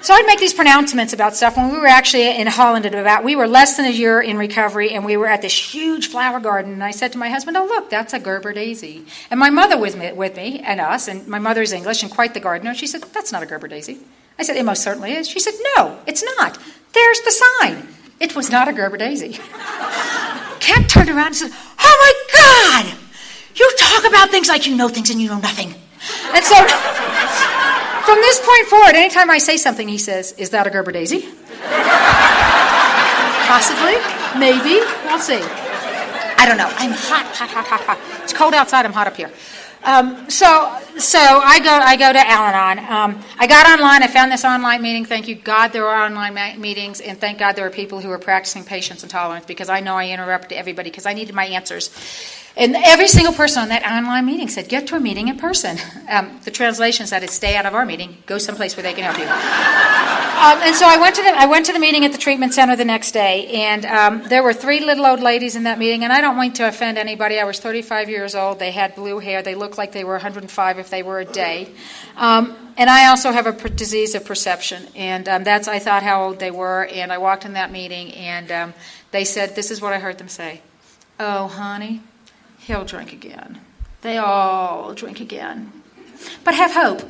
So I'd make these pronouncements about stuff when we were actually in Holland at about, we were less than a year in recovery and we were at this huge flower garden and I said to my husband, oh look, that's a Gerber daisy. And my mother was with me and us and my mother is English and quite the gardener. She said, that's not a Gerber daisy. I said, it most certainly is. She said, no, it's not. There's the sign. It was not a Gerber daisy. Cat turned around and said, Oh my God! You talk about things like you know things and you know nothing. And so, from this point forward, anytime I say something, he says, Is that a Gerber daisy? Possibly, maybe, we'll see. I don't know. I'm hot, hot, hot, hot, hot. It's cold outside, I'm hot up here. Um, so, so I go, I go to Al-Anon. Um, I got online. I found this online meeting. Thank you, God, there are online ma- meetings, and thank God there are people who are practicing patience and tolerance because I know I interrupted everybody because I needed my answers. And every single person on that online meeting said, "Get to a meeting in person." Um, the translation said, "Is stay out of our meeting. Go someplace where they can help you." um, and so I went to the I went to the meeting at the treatment center the next day, and um, there were three little old ladies in that meeting. And I don't mean to offend anybody. I was 35 years old. They had blue hair. They looked like they were 105 if they were a day. Um, and I also have a per- disease of perception, and um, that's I thought how old they were. And I walked in that meeting, and um, they said, "This is what I heard them say." Oh, honey he'll drink again. They all drink again. But have hope.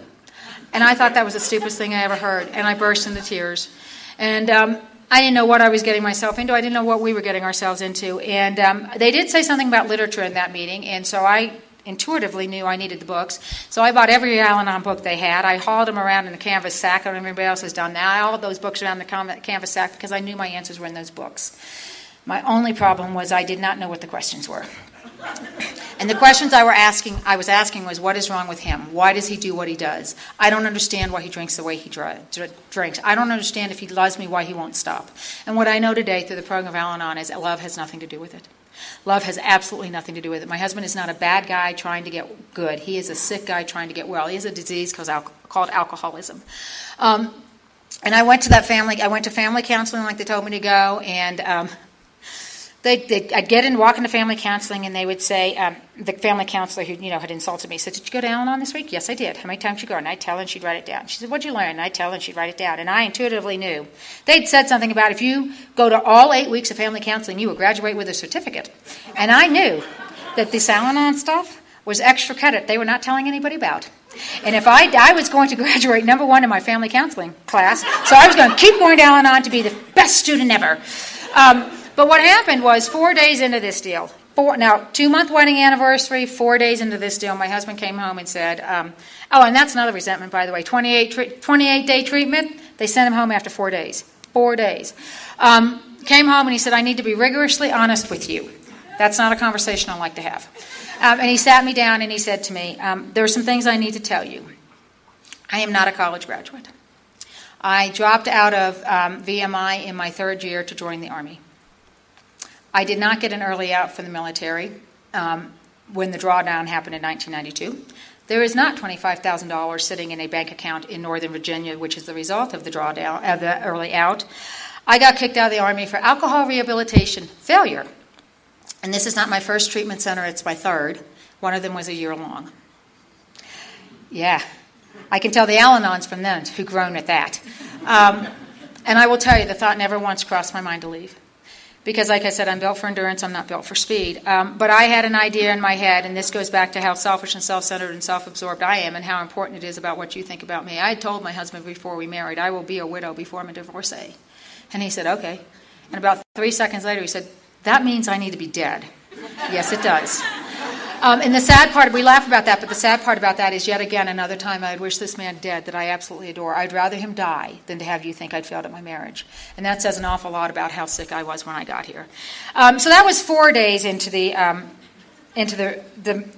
And I thought that was the stupidest thing I ever heard. And I burst into tears. And um, I didn't know what I was getting myself into. I didn't know what we were getting ourselves into. And um, they did say something about literature in that meeting. And so I intuitively knew I needed the books. So I bought every Al Anon book they had. I hauled them around in a canvas sack. I don't know if anybody else has done that. I hauled those books around the canvas sack because I knew my answers were in those books. My only problem was I did not know what the questions were. And the questions I were asking, I was asking was, what is wrong with him? Why does he do what he does? I don't understand why he drinks the way he drinks. I don't understand if he loves me, why he won't stop. And what I know today through the program of Al-Anon is that love has nothing to do with it. Love has absolutely nothing to do with it. My husband is not a bad guy trying to get good. He is a sick guy trying to get well. He has a disease called alcoholism. Um, and I went to that family. I went to family counseling like they told me to go, and um, they, they, I'd get in, walk into family counseling, and they would say, um, the family counselor who you know had insulted me said, "Did you go to Al-Anon this week?" Yes, I did. How many times you go? And I'd tell her, and she'd write it down. She said, "What'd you learn?" And I'd tell her, and she'd write it down. And I intuitively knew they'd said something about if you go to all eight weeks of family counseling, you will graduate with a certificate. And I knew that this Al-Anon stuff was extra credit they were not telling anybody about. And if I, I was going to graduate number one in my family counseling class, so I was going to keep going to Al-Anon to be the best student ever. Um, but what happened was four days into this deal, four, now two month wedding anniversary, four days into this deal, my husband came home and said, um, "Oh, and that's another resentment, by the way. 28, 28 day treatment. They sent him home after four days. Four days. Um, came home and he said, "I need to be rigorously honest with you. That's not a conversation I like to have." Um, and he sat me down and he said to me, um, "There are some things I need to tell you. I am not a college graduate." I dropped out of um, VMI in my third year to join the Army. I did not get an early out from the military um, when the drawdown happened in 1992. There is not $25,000 sitting in a bank account in Northern Virginia, which is the result of the drawdown, of the early out. I got kicked out of the Army for alcohol rehabilitation failure. And this is not my first treatment center, it's my third. One of them was a year long. Yeah, I can tell the Al Anons from them who groan at that. Um, and I will tell you, the thought never once crossed my mind to leave. Because, like I said, I'm built for endurance, I'm not built for speed. Um, but I had an idea in my head, and this goes back to how selfish and self centered and self absorbed I am, and how important it is about what you think about me. I told my husband before we married, I will be a widow before I'm a divorcee. And he said, okay. And about three seconds later, he said, that means I need to be dead. yes, it does. Um, and the sad part, we laugh about that, but the sad part about that is yet again another time I'd wish this man dead that I absolutely adore. I'd rather him die than to have you think I'd failed at my marriage. And that says an awful lot about how sick I was when I got here. Um, so that was four days into the, um, into the, the,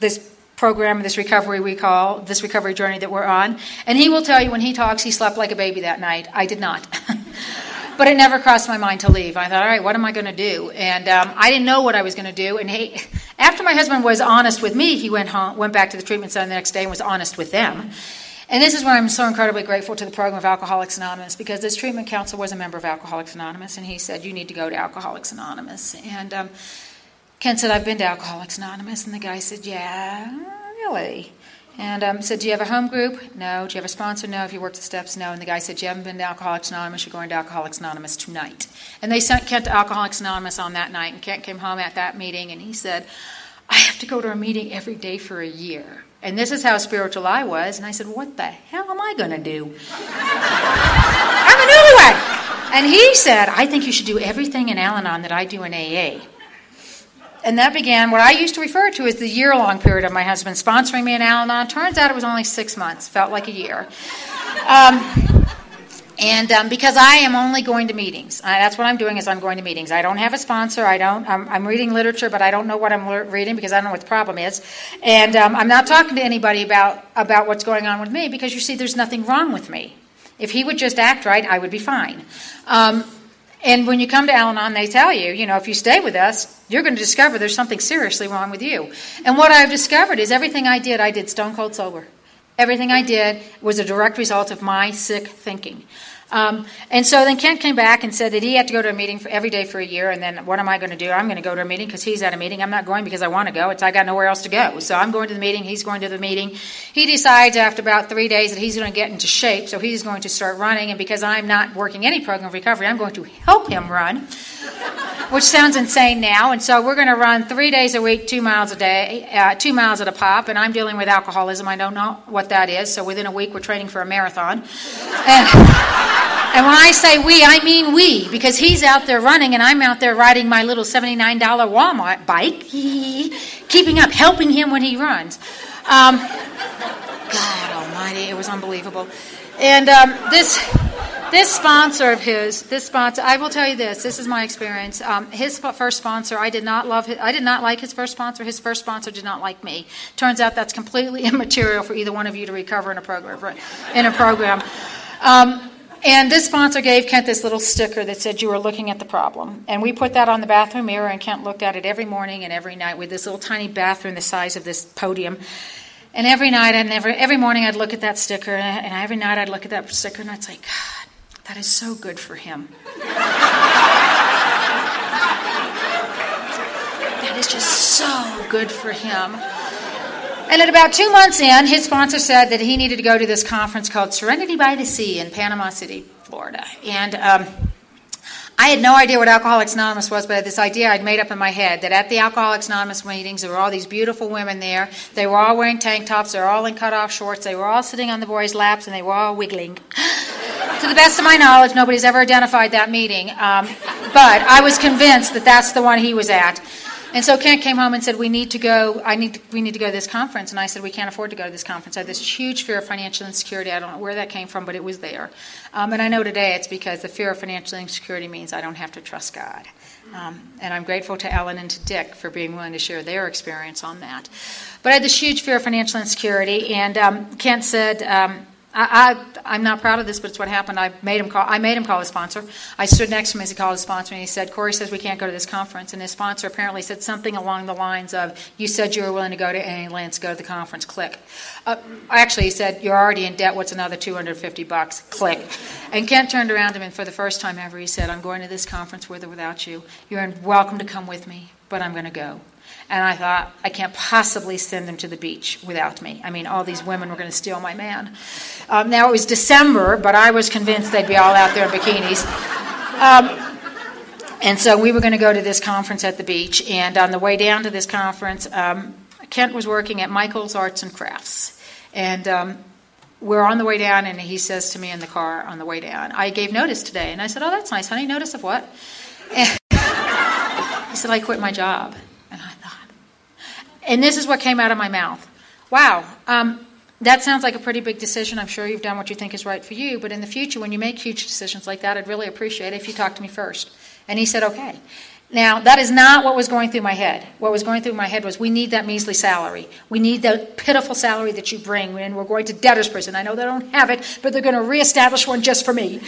this program, this recovery we call, this recovery journey that we're on. And he will tell you when he talks, he slept like a baby that night. I did not. but it never crossed my mind to leave. I thought, all right, what am I going to do? And um, I didn't know what I was going to do. And he, after my husband was honest with me, he went home, went back to the treatment center the next day and was honest with them. And this is where I'm so incredibly grateful to the program of Alcoholics Anonymous because this treatment counselor was a member of Alcoholics Anonymous, and he said, You need to go to Alcoholics Anonymous. And um, Kent said, I've been to Alcoholics Anonymous. And the guy said, Yeah, really? And um, said, Do you have a home group? No. Do you have a sponsor? No. Have you worked the steps? No. And the guy said, You haven't been to Alcoholics Anonymous. You're going to Alcoholics Anonymous tonight. And they sent Kent to Alcoholics Anonymous on that night. And Kent came home at that meeting and he said, I have to go to a meeting every day for a year. And this is how spiritual I was. And I said, What the hell am I going to do? I'm a newlywed. And he said, I think you should do everything in Al Anon that I do in AA and that began what I used to refer to as the year long period of my husband sponsoring me in Al Anon. Turns out it was only six months, felt like a year. Um, and um, because I am only going to meetings, uh, that's what I'm doing is I'm going to meetings. I don't have a sponsor. I don't. I'm, I'm reading literature, but I don't know what I'm le- reading because I don't know what the problem is. And um, I'm not talking to anybody about about what's going on with me because you see, there's nothing wrong with me. If he would just act right, I would be fine. Um, and when you come to Al Anon, they tell you, you know, if you stay with us, you're going to discover there's something seriously wrong with you. And what I've discovered is everything I did, I did stone cold sober. Everything I did was a direct result of my sick thinking. Um, and so then Kent came back and said that he had to go to a meeting for every day for a year. And then what am I going to do? I'm going to go to a meeting because he's at a meeting. I'm not going because I want to go. It's I got nowhere else to go. So I'm going to the meeting. He's going to the meeting. He decides after about three days that he's going to get into shape. So he's going to start running. And because I'm not working any program of recovery, I'm going to help him run, which sounds insane now. And so we're going to run three days a week, two miles a day, uh, two miles at a pop. And I'm dealing with alcoholism. I don't know what that is. So within a week, we're training for a marathon. And, and when I say we, I mean we, because he's out there running and I'm out there riding my little $79 Walmart bike, keeping up, helping him when he runs. Um, God almighty, it was unbelievable. And um, this this sponsor of his, this sponsor, I will tell you this. This is my experience. Um, his first sponsor, I did not love. His, I did not like his first sponsor. His first sponsor did not like me. Turns out that's completely immaterial for either one of you to recover in a program. In a program. Um, and this sponsor gave Kent this little sticker that said you were looking at the problem. And we put that on the bathroom mirror, and Kent looked at it every morning and every night with this little tiny bathroom the size of this podium. And every night and every, every morning I'd look at that sticker, and every night I'd look at that sticker, and I'd say, God, that is so good for him. that is just so good for him. And at about two months in, his sponsor said that he needed to go to this conference called Serenity by the Sea in Panama City, Florida. And um, I had no idea what Alcoholics Anonymous was, but I had this idea I'd made up in my head that at the Alcoholics Anonymous meetings, there were all these beautiful women there. They were all wearing tank tops, they were all in cut-off shorts, they were all sitting on the boys' laps, and they were all wiggling. To the best of my knowledge, nobody's ever identified that meeting, um, but I was convinced that that's the one he was at. And so Kent came home and said, "We need to go. I need. To, we need to go to this conference." And I said, "We can't afford to go to this conference." I had this huge fear of financial insecurity. I don't know where that came from, but it was there. Um, and I know today it's because the fear of financial insecurity means I don't have to trust God. Um, and I'm grateful to Ellen and to Dick for being willing to share their experience on that. But I had this huge fear of financial insecurity, and um, Kent said. I, I, am not proud of this, but it's what happened. I made him call. I made him call his sponsor. I stood next to him as he called his sponsor, and he said, "Corey says we can't go to this conference." And his sponsor apparently said something along the lines of, "You said you were willing to go to any lengths go to the conference. Click." Uh, actually, he said, "You're already in debt. What's another 250 bucks?" Click. And Kent turned around to him, and for the first time ever, he said, "I'm going to this conference with or without you. You're welcome to come with me, but I'm going to go." And I thought, I can't possibly send them to the beach without me. I mean, all these women were going to steal my man. Um, now, it was December, but I was convinced they'd be all out there in bikinis. Um, and so we were going to go to this conference at the beach. And on the way down to this conference, um, Kent was working at Michael's Arts and Crafts. And um, we're on the way down, and he says to me in the car on the way down, I gave notice today. And I said, Oh, that's nice, honey. Notice of what? And he said, I quit my job. And this is what came out of my mouth. Wow, um, that sounds like a pretty big decision. I'm sure you've done what you think is right for you, but in the future, when you make huge decisions like that, I'd really appreciate it if you talk to me first. And he said, okay. Now, that is not what was going through my head. What was going through my head was we need that measly salary. We need the pitiful salary that you bring, and we're going to debtor's prison. I know they don't have it, but they're going to reestablish one just for me.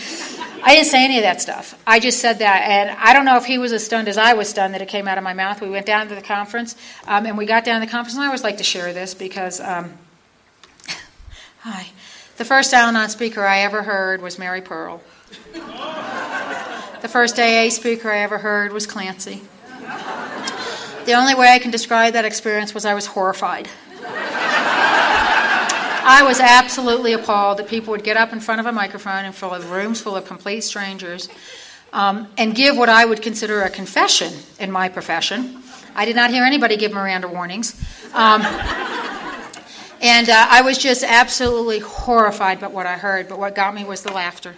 I didn't say any of that stuff. I just said that, and I don't know if he was as stunned as I was stunned that it came out of my mouth. We went down to the conference, um, and we got down to the conference, and I always like to share this because, um, hi, the first Al-Anon speaker I ever heard was Mary Pearl. The first AA speaker I ever heard was Clancy. The only way I can describe that experience was I was horrified. I was absolutely appalled that people would get up in front of a microphone and fill rooms full of complete strangers um, and give what I would consider a confession in my profession. I did not hear anybody give Miranda warnings. Um, and uh, I was just absolutely horrified by what I heard, but what got me was the laughter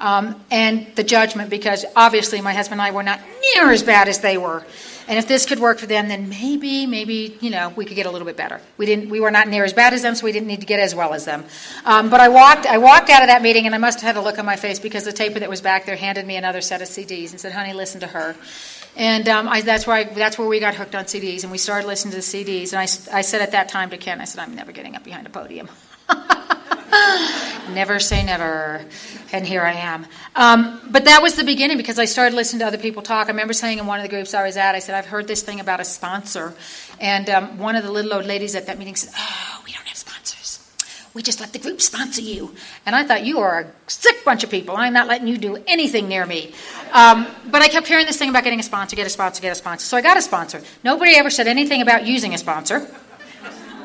um, and the judgment because obviously my husband and I were not near as bad as they were. And if this could work for them, then maybe, maybe, you know, we could get a little bit better. We didn't, we were not near as bad as them, so we didn't need to get as well as them. Um, but I walked, I walked out of that meeting, and I must have had a look on my face because the taper that was back there handed me another set of CDs and said, "Honey, listen to her." And um, I, that's where I, that's where we got hooked on CDs, and we started listening to the CDs. And I, I said at that time to Kent, I said, "I'm never getting up behind a podium." never say never. And here I am. Um, but that was the beginning because I started listening to other people talk. I remember saying in one of the groups I was at, I said, I've heard this thing about a sponsor. And um, one of the little old ladies at that meeting said, Oh, we don't have sponsors. We just let the group sponsor you. And I thought, You are a sick bunch of people. I'm not letting you do anything near me. Um, but I kept hearing this thing about getting a sponsor, get a sponsor, get a sponsor. So I got a sponsor. Nobody ever said anything about using a sponsor.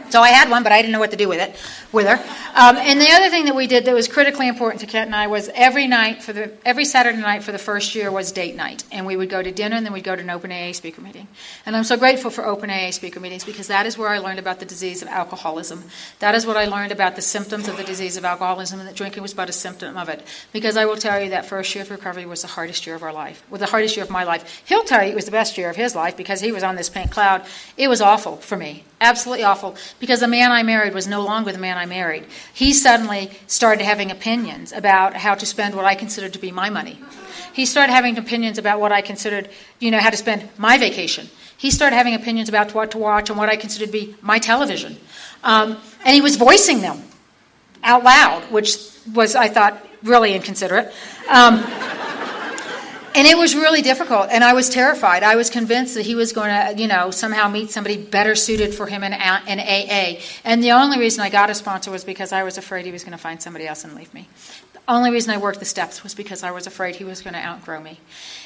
So I had one, but I didn't know what to do with it, with her. Um, and the other thing that we did that was critically important to Kent and I was every night for the every Saturday night for the first year was date night, and we would go to dinner and then we'd go to an open AA speaker meeting. And I'm so grateful for open AA speaker meetings because that is where I learned about the disease of alcoholism. That is what I learned about the symptoms of the disease of alcoholism, and that drinking was but a symptom of it. Because I will tell you that first year of recovery was the hardest year of our life, was the hardest year of my life. He'll tell you it was the best year of his life because he was on this pink cloud. It was awful for me absolutely awful because the man I married was no longer the man I married. He suddenly started having opinions about how to spend what I considered to be my money. He started having opinions about what I considered, you know, how to spend my vacation. He started having opinions about what to watch and what I considered to be my television. Um, and he was voicing them out loud, which was, I thought, really inconsiderate. Um, and it was really difficult, and I was terrified. I was convinced that he was going to, you know, somehow meet somebody better suited for him in, in AA. And the only reason I got a sponsor was because I was afraid he was going to find somebody else and leave me. Only reason I worked the steps was because I was afraid he was going to outgrow me.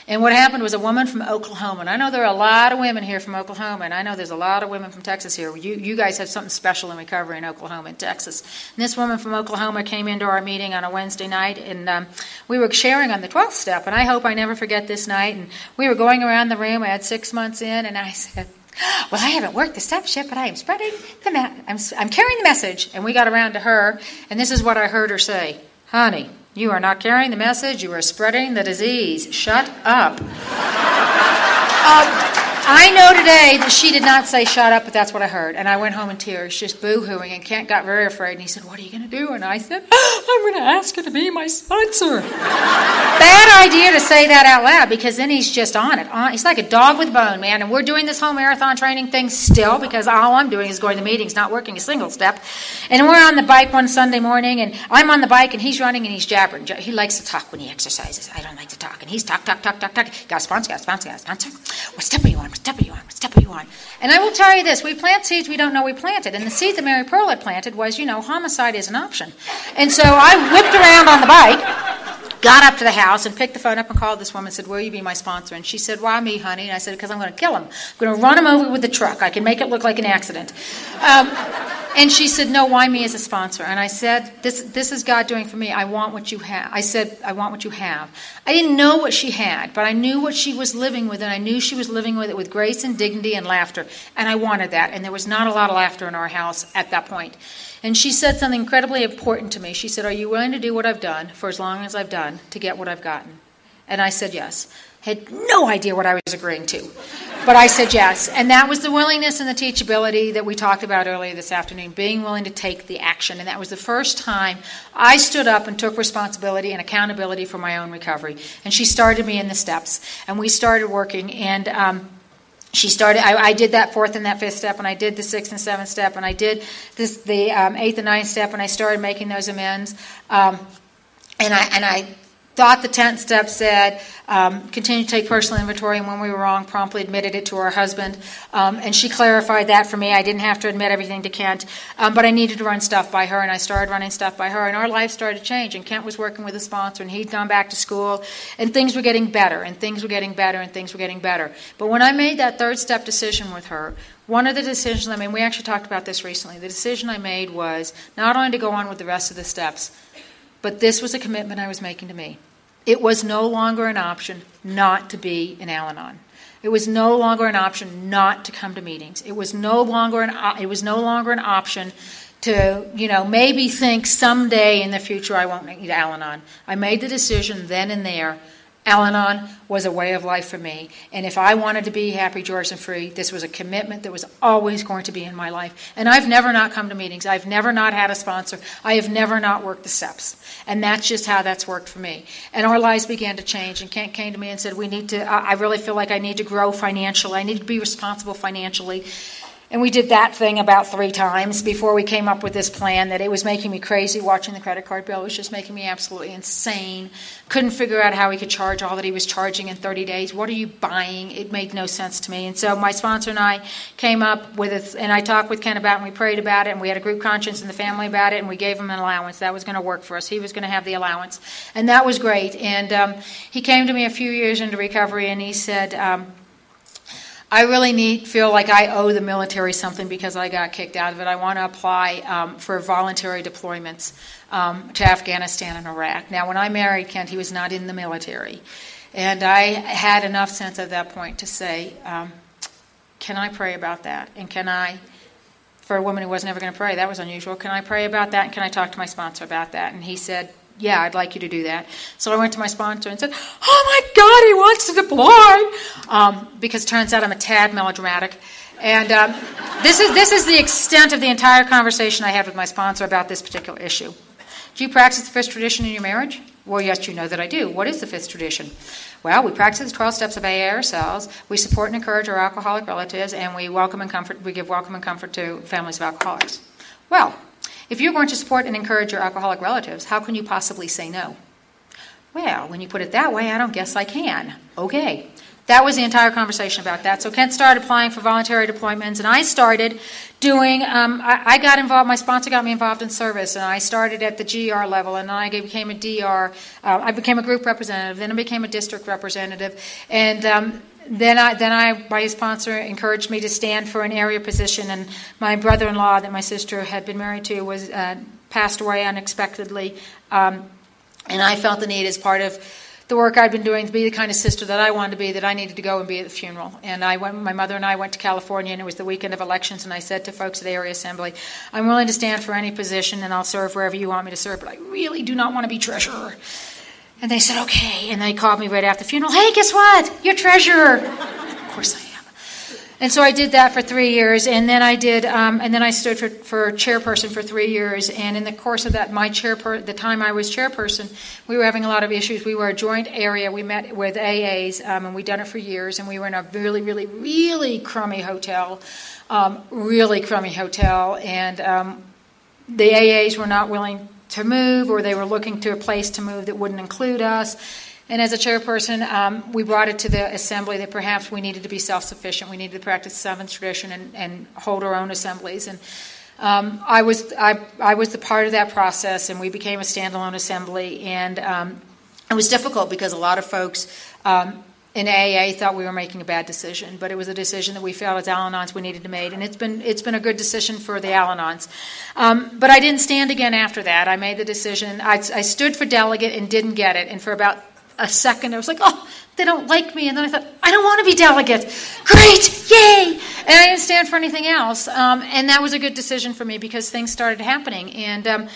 And what happened was a woman from Oklahoma, and I know there are a lot of women here from Oklahoma, and I know there's a lot of women from Texas here. You, you guys have something special in recovery in Oklahoma and Texas. And this woman from Oklahoma came into our meeting on a Wednesday night, and um, we were sharing on the 12th step, and I hope I never forget this night. And we were going around the room, I had six months in, and I said, well, I haven't worked the steps yet, but I am spreading the me- I'm, I'm carrying the message. And we got around to her, and this is what I heard her say Honey, you are not carrying the message, you are spreading the disease. Shut up. um, I know today that she did not say shut up, but that's what I heard. And I went home in tears, just boo hooing. And Kent got very afraid. And he said, What are you going to do? And I said, oh, I'm going to ask her to be my sponsor. Bad idea to say that out loud because then he's just on it. He's like a dog with bone, man. And we're doing this whole marathon training thing still because all I'm doing is going to meetings, not working a single step. And we're on the bike one Sunday morning, and I'm on the bike, and he's running and he's jabbering. He likes to talk when he exercises. I don't like to talk. And he's talk, talk, talk, talk, talk. Got a sponsor, got a sponsor, got a sponsor. What step are you on? Step are on? Step on? And I will tell you this we plant seeds we don't know we planted. And the seed that Mary Pearl had planted was, you know, homicide is an option. And so I whipped around on the bike, got up to the house, and picked the phone up and called this woman and said, Will you be my sponsor? And she said, Why me, honey? And I said, Because I'm going to kill him. I'm going to run him over with the truck. I can make it look like an accident. Um, and she said, No, why me as a sponsor? And I said, this, this is God doing for me. I want what you have. I said, I want what you have. I didn't know what she had, but I knew what she was living with, and I knew she was living with it with grace and dignity and laughter. And I wanted that. And there was not a lot of laughter in our house at that point. And she said something incredibly important to me. She said, Are you willing to do what I've done for as long as I've done to get what I've gotten? And I said, Yes. Had no idea what I was agreeing to. But I said yes. And that was the willingness and the teachability that we talked about earlier this afternoon, being willing to take the action. And that was the first time I stood up and took responsibility and accountability for my own recovery. And she started me in the steps. And we started working. And, um, she started I, I, did that fourth and that fifth step and i did the sixth and seventh step and i did this the um, eighth and ninth step and i started making those amends um, and i and i thought the 10th step said, um, continue to take personal inventory, and when we were wrong, promptly admitted it to our husband. Um, and she clarified that for me. I didn't have to admit everything to Kent, um, but I needed to run stuff by her, and I started running stuff by her, and our life started to change. And Kent was working with a sponsor, and he'd gone back to school, and things were getting better, and things were getting better, and things were getting better. But when I made that third step decision with her, one of the decisions I made, we actually talked about this recently, the decision I made was not only to go on with the rest of the steps, but this was a commitment I was making to me. It was no longer an option not to be in Al Anon. It was no longer an option not to come to meetings. It was no longer an it was no longer an option to you know maybe think someday in the future I won't need Al Anon. I made the decision then and there Al Anon was a way of life for me. And if I wanted to be happy, joyous, and free, this was a commitment that was always going to be in my life. And I've never not come to meetings. I've never not had a sponsor. I have never not worked the steps. And that's just how that's worked for me. And our lives began to change. And Kent came to me and said, We need to, I really feel like I need to grow financially. I need to be responsible financially. And we did that thing about three times before we came up with this plan that it was making me crazy watching the credit card bill. It was just making me absolutely insane. Couldn't figure out how he could charge all that he was charging in 30 days. What are you buying? It made no sense to me. And so my sponsor and I came up with it, and I talked with Kent about it, and we prayed about it, and we had a group conscience in the family about it, and we gave him an allowance. That was going to work for us. He was going to have the allowance. And that was great. And um, he came to me a few years into recovery, and he said, um, I really need feel like I owe the military something because I got kicked out of it. I want to apply um, for voluntary deployments um, to Afghanistan and Iraq. Now, when I married Kent, he was not in the military, and I had enough sense at that point to say, um, "Can I pray about that? And can I?" For a woman who was never going to pray, that was unusual. Can I pray about that? And can I talk to my sponsor about that? And he said, yeah, I'd like you to do that. So I went to my sponsor and said, oh my God, he wants to deploy. Um, because turns out I'm a tad melodramatic. And um, this, is, this is the extent of the entire conversation I had with my sponsor about this particular issue. Do you practice the fifth tradition in your marriage? Well, yes, you know that I do. What is the fifth tradition? Well, we practice the 12 steps of AA ourselves. We support and encourage our alcoholic relatives, and we welcome and comfort. We give welcome and comfort to families of alcoholics. Well, if you're going to support and encourage your alcoholic relatives, how can you possibly say no? Well, when you put it that way, I don't guess I can. Okay. That was the entire conversation about that. So Kent started applying for voluntary deployments, and I started doing. Um, I, I, got involved. My sponsor got me involved in service, and I started at the GR level, and then I became a DR. Uh, I became a group representative. Then I became a district representative, and um, then I, then I, my sponsor encouraged me to stand for an area position, and my brother-in-law that my sister had been married to was uh, passed away unexpectedly, um, and I felt the need as part of the work I'd been doing to be the kind of sister that I wanted to be, that I needed to go and be at the funeral. And I went, my mother and I went to California, and it was the weekend of elections, and I said to folks at the area assembly, I'm willing to stand for any position, and I'll serve wherever you want me to serve, but I really do not want to be treasurer. And they said, okay. And they called me right after the funeral. Hey, guess what? You're treasurer. of course I am. And so I did that for three years, and then I did, um, and then I stood for, for chairperson for three years. And in the course of that, my chairper, the time I was chairperson, we were having a lot of issues. We were a joint area. We met with AAs, um, and we'd done it for years. And we were in a really, really, really crummy hotel, um, really crummy hotel, and um, the AAs were not willing to move, or they were looking to a place to move that wouldn't include us. And as a chairperson, um, we brought it to the assembly that perhaps we needed to be self sufficient. We needed to practice seventh tradition and, and hold our own assemblies. And um, I was I, I was the part of that process, and we became a standalone assembly. And um, it was difficult because a lot of folks um, in AA thought we were making a bad decision, but it was a decision that we felt as Al-Anons we needed to make, and it's been it's been a good decision for the Al-Anons. Um, but I didn't stand again after that. I made the decision. I, I stood for delegate and didn't get it, and for about a second, I was like, oh, they don't like me. And then I thought, I don't want to be delegate. Great, yay! And I didn't stand for anything else. Um, and that was a good decision for me because things started happening. And um,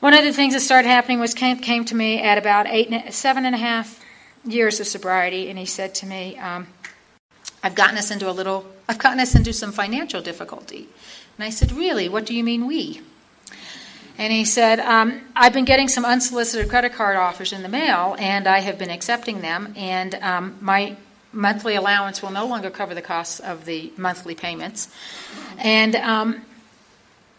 one of the things that started happening was Kent came to me at about eight, seven and a half years of sobriety, and he said to me, um, I've gotten us into a little, I've gotten us into some financial difficulty. And I said, Really? What do you mean we? And he said, um, I've been getting some unsolicited credit card offers in the mail, and I have been accepting them, and um, my monthly allowance will no longer cover the costs of the monthly payments. And um,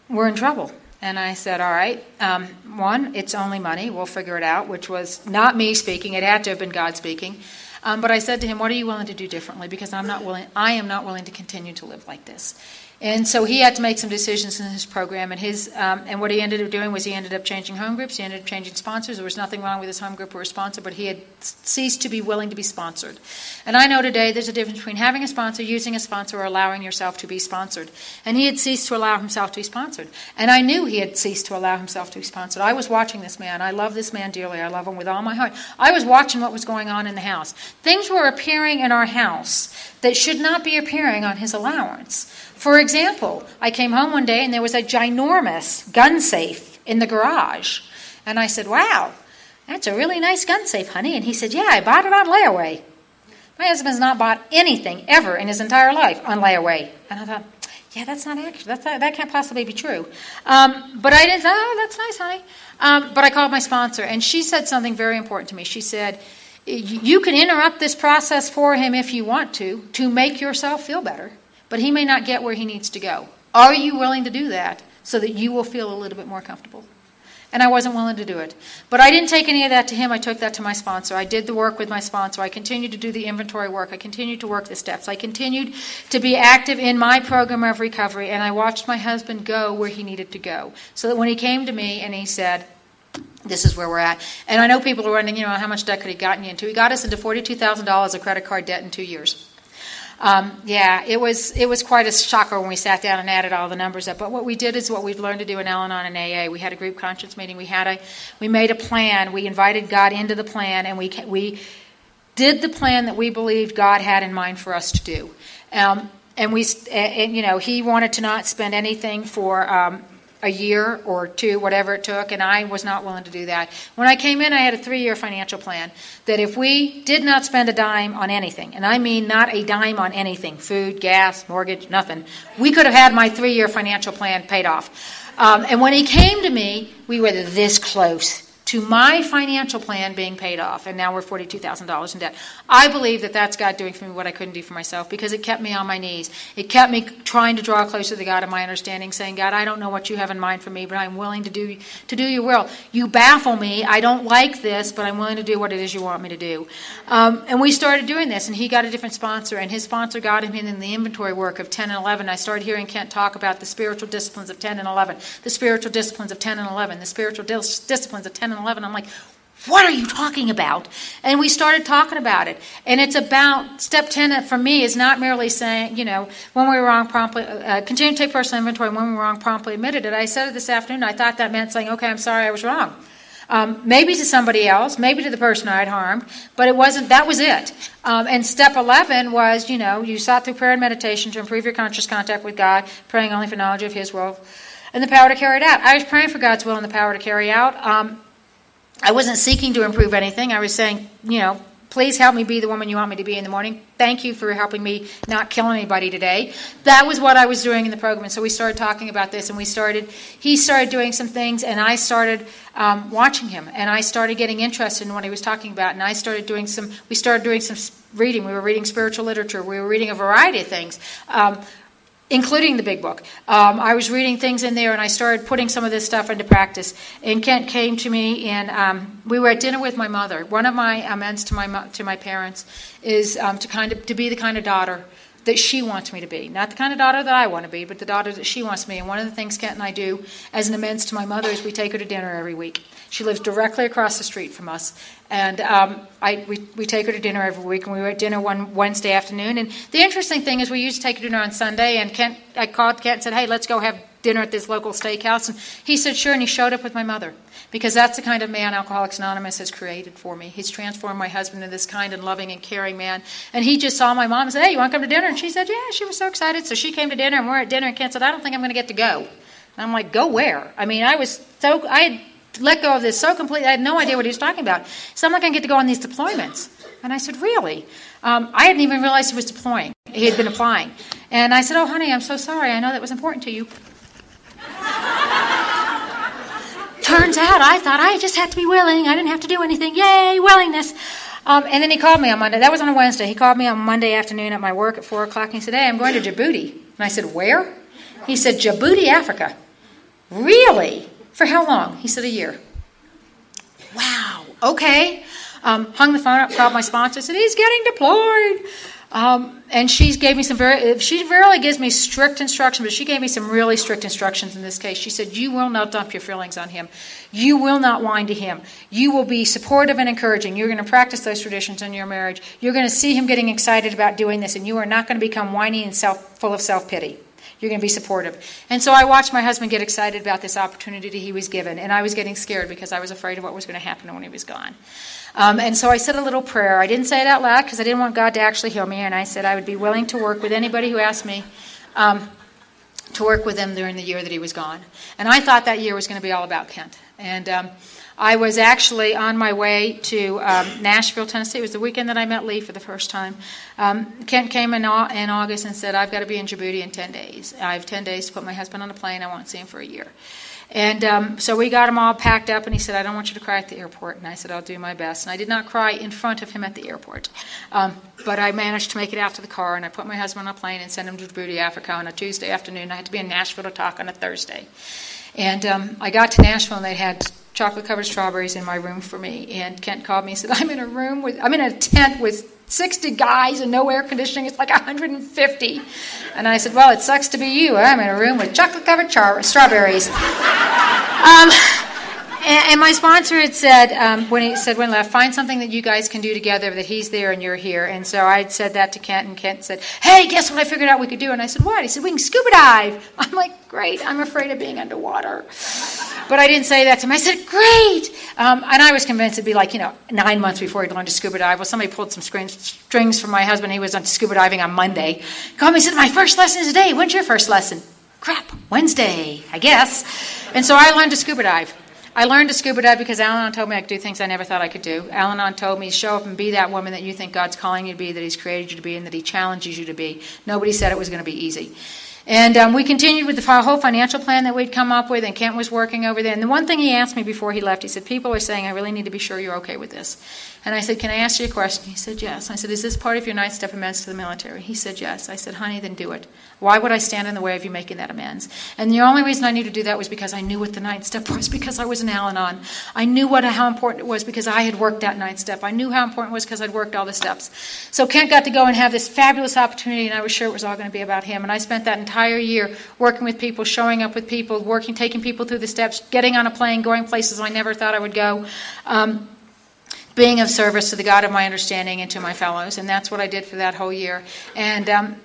we're in trouble. And I said, All right, um, one, it's only money. We'll figure it out, which was not me speaking. It had to have been God speaking. Um, but I said to him, What are you willing to do differently? Because I'm not willing, I am not willing to continue to live like this. And so he had to make some decisions in his program. And his um, and what he ended up doing was he ended up changing home groups. He ended up changing sponsors. There was nothing wrong with his home group or sponsor, but he had ceased to be willing to be sponsored. And I know today there's a difference between having a sponsor, using a sponsor, or allowing yourself to be sponsored. And he had ceased to allow himself to be sponsored. And I knew he had ceased to allow himself to be sponsored. I was watching this man. I love this man dearly. I love him with all my heart. I was watching what was going on in the house. Things were appearing in our house that should not be appearing on his allowance. For example, I came home one day and there was a ginormous gun safe in the garage. And I said, Wow, that's a really nice gun safe, honey. And he said, Yeah, I bought it on layaway. My husband's not bought anything ever in his entire life on layaway. And I thought, yeah, that's not accurate. That's not, that can't possibly be true. Um, but I didn't. Oh, that's nice, honey. Um, but I called my sponsor, and she said something very important to me. She said, "You can interrupt this process for him if you want to, to make yourself feel better but he may not get where he needs to go. Are you willing to do that so that you will feel a little bit more comfortable? And I wasn't willing to do it. But I didn't take any of that to him. I took that to my sponsor. I did the work with my sponsor. I continued to do the inventory work. I continued to work the steps. I continued to be active in my program of recovery. And I watched my husband go where he needed to go. So that when he came to me and he said, this is where we're at. And I know people are wondering, you know, how much debt could he gotten you into? He got us into $42,000 of credit card debt in two years. Um, yeah, it was it was quite a shocker when we sat down and added all the numbers up. But what we did is what we've learned to do in Al-Anon and AA. We had a group conscience meeting. We had a we made a plan. We invited God into the plan, and we we did the plan that we believed God had in mind for us to do. Um, and we and you know He wanted to not spend anything for um, a year or two, whatever it took, and I was not willing to do that. When I came in, I had a three year financial plan that if we did not spend a dime on anything, and I mean not a dime on anything food, gas, mortgage, nothing we could have had my three year financial plan paid off. Um, and when he came to me, we were this close to my financial plan being paid off, and now we're $42,000 in debt. I believe that that's God doing for me what I couldn't do for myself because it kept me on my knees. It kept me trying to draw closer to God in my understanding, saying, God, I don't know what you have in mind for me, but I'm willing to do, to do your will. You baffle me. I don't like this, but I'm willing to do what it is you want me to do. Um, and we started doing this, and he got a different sponsor, and his sponsor got him in the inventory work of 10 and 11. I started hearing Kent talk about the spiritual disciplines of 10 and 11, the spiritual disciplines of 10 and 11, the spiritual dis- disciplines of 10 and 11. I'm like, what are you talking about? And we started talking about it. And it's about step 10 for me is not merely saying, you know, when we were wrong, promptly, uh, continue to take personal inventory. When we were wrong, promptly admitted it. I said it this afternoon. I thought that meant saying, okay, I'm sorry, I was wrong. Um, maybe to somebody else, maybe to the person I'd harmed, but it wasn't, that was it. Um, and step 11 was, you know, you sought through prayer and meditation to improve your conscious contact with God, praying only for knowledge of His will and the power to carry it out. I was praying for God's will and the power to carry out. Um, I wasn't seeking to improve anything. I was saying, you know, Please help me be the woman you want me to be in the morning. Thank you for helping me not kill anybody today. That was what I was doing in the program. And so we started talking about this, and we started, he started doing some things, and I started um, watching him, and I started getting interested in what he was talking about, and I started doing some, we started doing some reading. We were reading spiritual literature, we were reading a variety of things. Um, including the big book. Um, I was reading things in there, and I started putting some of this stuff into practice. And Kent came to me, and um, we were at dinner with my mother. One of my amends to my to my parents is um, to kind of to be the kind of daughter that she wants me to be. Not the kind of daughter that I want to be, but the daughter that she wants me. And one of the things Kent and I do as an amends to my mother is we take her to dinner every week. She lives directly across the street from us. And um, I, we, we take her to dinner every week, and we were at dinner one Wednesday afternoon. And the interesting thing is, we used to take her to dinner on Sunday, and Kent, I called Kent and said, Hey, let's go have dinner at this local steakhouse. And he said, Sure, and he showed up with my mother because that's the kind of man Alcoholics Anonymous has created for me. He's transformed my husband into this kind and loving and caring man. And he just saw my mom and said, Hey, you want to come to dinner? And she said, Yeah, she was so excited. So she came to dinner, and we're at dinner, and Kent said, I don't think I'm going to get to go. And I'm like, Go where? I mean, I was so, I had let go of this so completely, I had no idea what he was talking about. So I'm not going to get to go on these deployments. And I said, Really? Um, I hadn't even realized he was deploying. He had been applying. And I said, Oh, honey, I'm so sorry. I know that was important to you. Turns out I thought I just had to be willing. I didn't have to do anything. Yay, willingness. Um, and then he called me on Monday. That was on a Wednesday. He called me on Monday afternoon at my work at 4 o'clock and he said, Hey, I'm going to Djibouti. And I said, Where? He said, Djibouti, Africa. Really? For how long? He said, A year. Wow. Okay. Um, hung the phone up, called my sponsor, said, He's getting deployed. Um, and she gave me some very, she rarely gives me strict instruction, but she gave me some really strict instructions in this case. She said, You will not dump your feelings on him. You will not whine to him. You will be supportive and encouraging. You're going to practice those traditions in your marriage. You're going to see him getting excited about doing this, and you are not going to become whiny and self, full of self pity. You're going to be supportive. And so I watched my husband get excited about this opportunity he was given, and I was getting scared because I was afraid of what was going to happen when he was gone. Um, and so I said a little prayer. I didn't say it out loud because I didn't want God to actually heal me. And I said I would be willing to work with anybody who asked me um, to work with them during the year that he was gone. And I thought that year was going to be all about Kent. And um, I was actually on my way to um, Nashville, Tennessee. It was the weekend that I met Lee for the first time. Um, Kent came in, in August and said, I've got to be in Djibouti in 10 days. I have 10 days to put my husband on a plane. I won't see him for a year. And um, so we got him all packed up, and he said, I don't want you to cry at the airport. And I said, I'll do my best. And I did not cry in front of him at the airport. Um, but I managed to make it out to the car, and I put my husband on a plane and sent him to Djibouti, Africa on a Tuesday afternoon. I had to be in Nashville to talk on a Thursday. And um, I got to Nashville, and they had chocolate covered strawberries in my room for me. And Kent called me and said, I'm in a room with, I'm in a tent with 60 guys and no air conditioning. It's like 150. And I said, Well, it sucks to be you. I'm in a room with chocolate covered char- strawberries. Um, and, and, my sponsor had said, um, when he said, when left, find something that you guys can do together that he's there and you're here. And so I said that to Kent, and Kent said, Hey, guess what I figured out we could do? And I said, What? He said, We can scuba dive. I'm like, Great, I'm afraid of being underwater. But I didn't say that to him. I said, Great. Um, and I was convinced it'd be like, you know, nine months before he'd learn to scuba dive. Well, somebody pulled some strings from my husband. He was on scuba diving on Monday. Called me and said, My first lesson is today. When's your first lesson? Crap, Wednesday, I guess. And so I learned to scuba dive. I learned to scuba dive because Al Anon told me I could do things I never thought I could do. Al Anon told me, show up and be that woman that you think God's calling you to be, that He's created you to be, and that He challenges you to be. Nobody said it was going to be easy. And um, we continued with the whole financial plan that we'd come up with, and Kent was working over there. And the one thing he asked me before he left, he said, People are saying, I really need to be sure you're okay with this. And I said, Can I ask you a question? He said, Yes. I said, Is this part of your ninth step amends to the military? He said, Yes. I said, Honey, then do it. Why would I stand in the way of you making that amends? And the only reason I knew to do that was because I knew what the ninth step was, because I was an Al Anon. I knew what how important it was because I had worked that ninth step. I knew how important it was because I'd worked all the steps. So Kent got to go and have this fabulous opportunity, and I was sure it was all going to be about him. And I spent that entire year working with people, showing up with people, working, taking people through the steps, getting on a plane, going places I never thought I would go. Um, being of service to the God of my understanding and to my fellows. And that's what I did for that whole year. And um,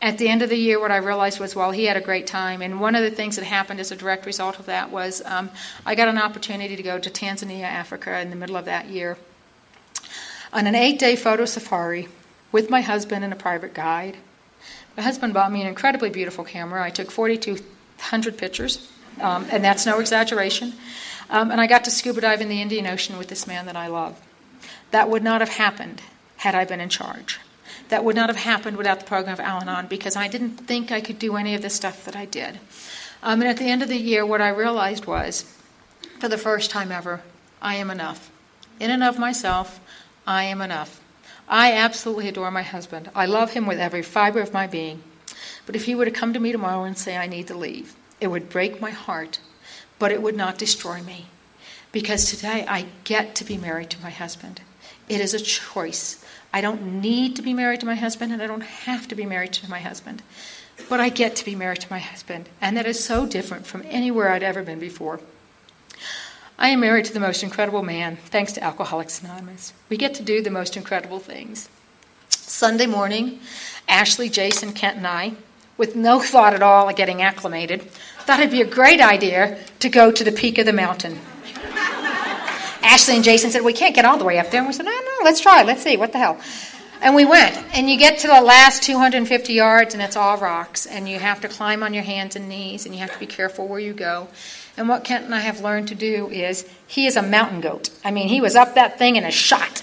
at the end of the year, what I realized was, well, he had a great time. And one of the things that happened as a direct result of that was um, I got an opportunity to go to Tanzania, Africa, in the middle of that year on an eight day photo safari with my husband and a private guide. My husband bought me an incredibly beautiful camera. I took 4,200 pictures, um, and that's no exaggeration. Um, and I got to scuba dive in the Indian Ocean with this man that I love. That would not have happened had I been in charge. That would not have happened without the program of Al Anon because I didn't think I could do any of the stuff that I did. Um, and at the end of the year, what I realized was, for the first time ever, I am enough. In and of myself, I am enough. I absolutely adore my husband. I love him with every fiber of my being. But if he were to come to me tomorrow and say, I need to leave, it would break my heart, but it would not destroy me. Because today I get to be married to my husband. It is a choice. I don't need to be married to my husband, and I don't have to be married to my husband. But I get to be married to my husband, and that is so different from anywhere I'd ever been before. I am married to the most incredible man, thanks to Alcoholics Anonymous. We get to do the most incredible things. Sunday morning, Ashley, Jason, Kent, and I, with no thought at all of getting acclimated, thought it'd be a great idea to go to the peak of the mountain. Ashley and Jason said, We can't get all the way up there. And we said, No, no, let's try. Let's see. What the hell? And we went. And you get to the last 250 yards, and it's all rocks. And you have to climb on your hands and knees, and you have to be careful where you go. And what Kent and I have learned to do is he is a mountain goat. I mean, he was up that thing in a shot.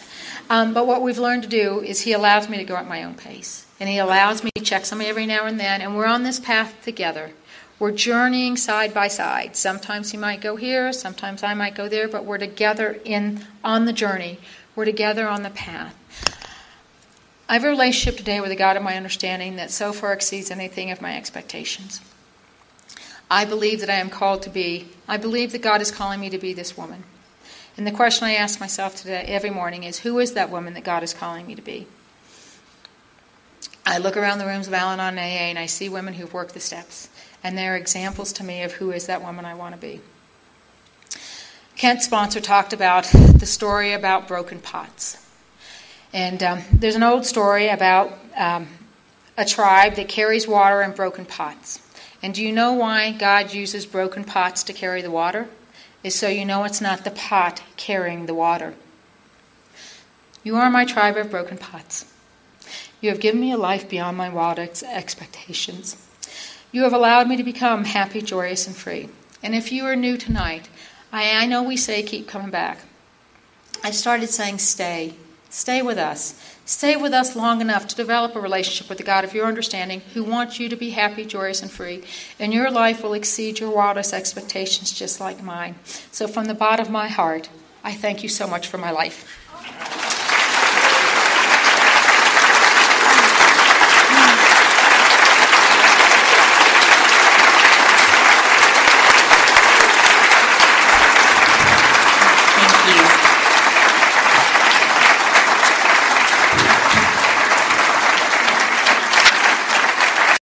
Um, but what we've learned to do is he allows me to go at my own pace. And he allows me to check somebody every now and then. And we're on this path together. We're journeying side by side. Sometimes he might go here, sometimes I might go there, but we're together in on the journey. We're together on the path. I have a relationship today with a God of my understanding that so far exceeds anything of my expectations. I believe that I am called to be, I believe that God is calling me to be this woman. And the question I ask myself today, every morning, is who is that woman that God is calling me to be? I look around the rooms of Al Anon AA and I see women who've worked the steps, and they're examples to me of who is that woman I want to be. Kent's sponsor talked about the story about broken pots. And um, there's an old story about um, a tribe that carries water in broken pots. And do you know why God uses broken pots to carry the water? Is so you know it's not the pot carrying the water. You are my tribe of broken pots. You have given me a life beyond my wildest expectations. You have allowed me to become happy, joyous, and free. And if you are new tonight, I, I know we say keep coming back. I started saying stay. Stay with us. Stay with us long enough to develop a relationship with the God of your understanding who wants you to be happy, joyous, and free. And your life will exceed your wildest expectations just like mine. So, from the bottom of my heart, I thank you so much for my life.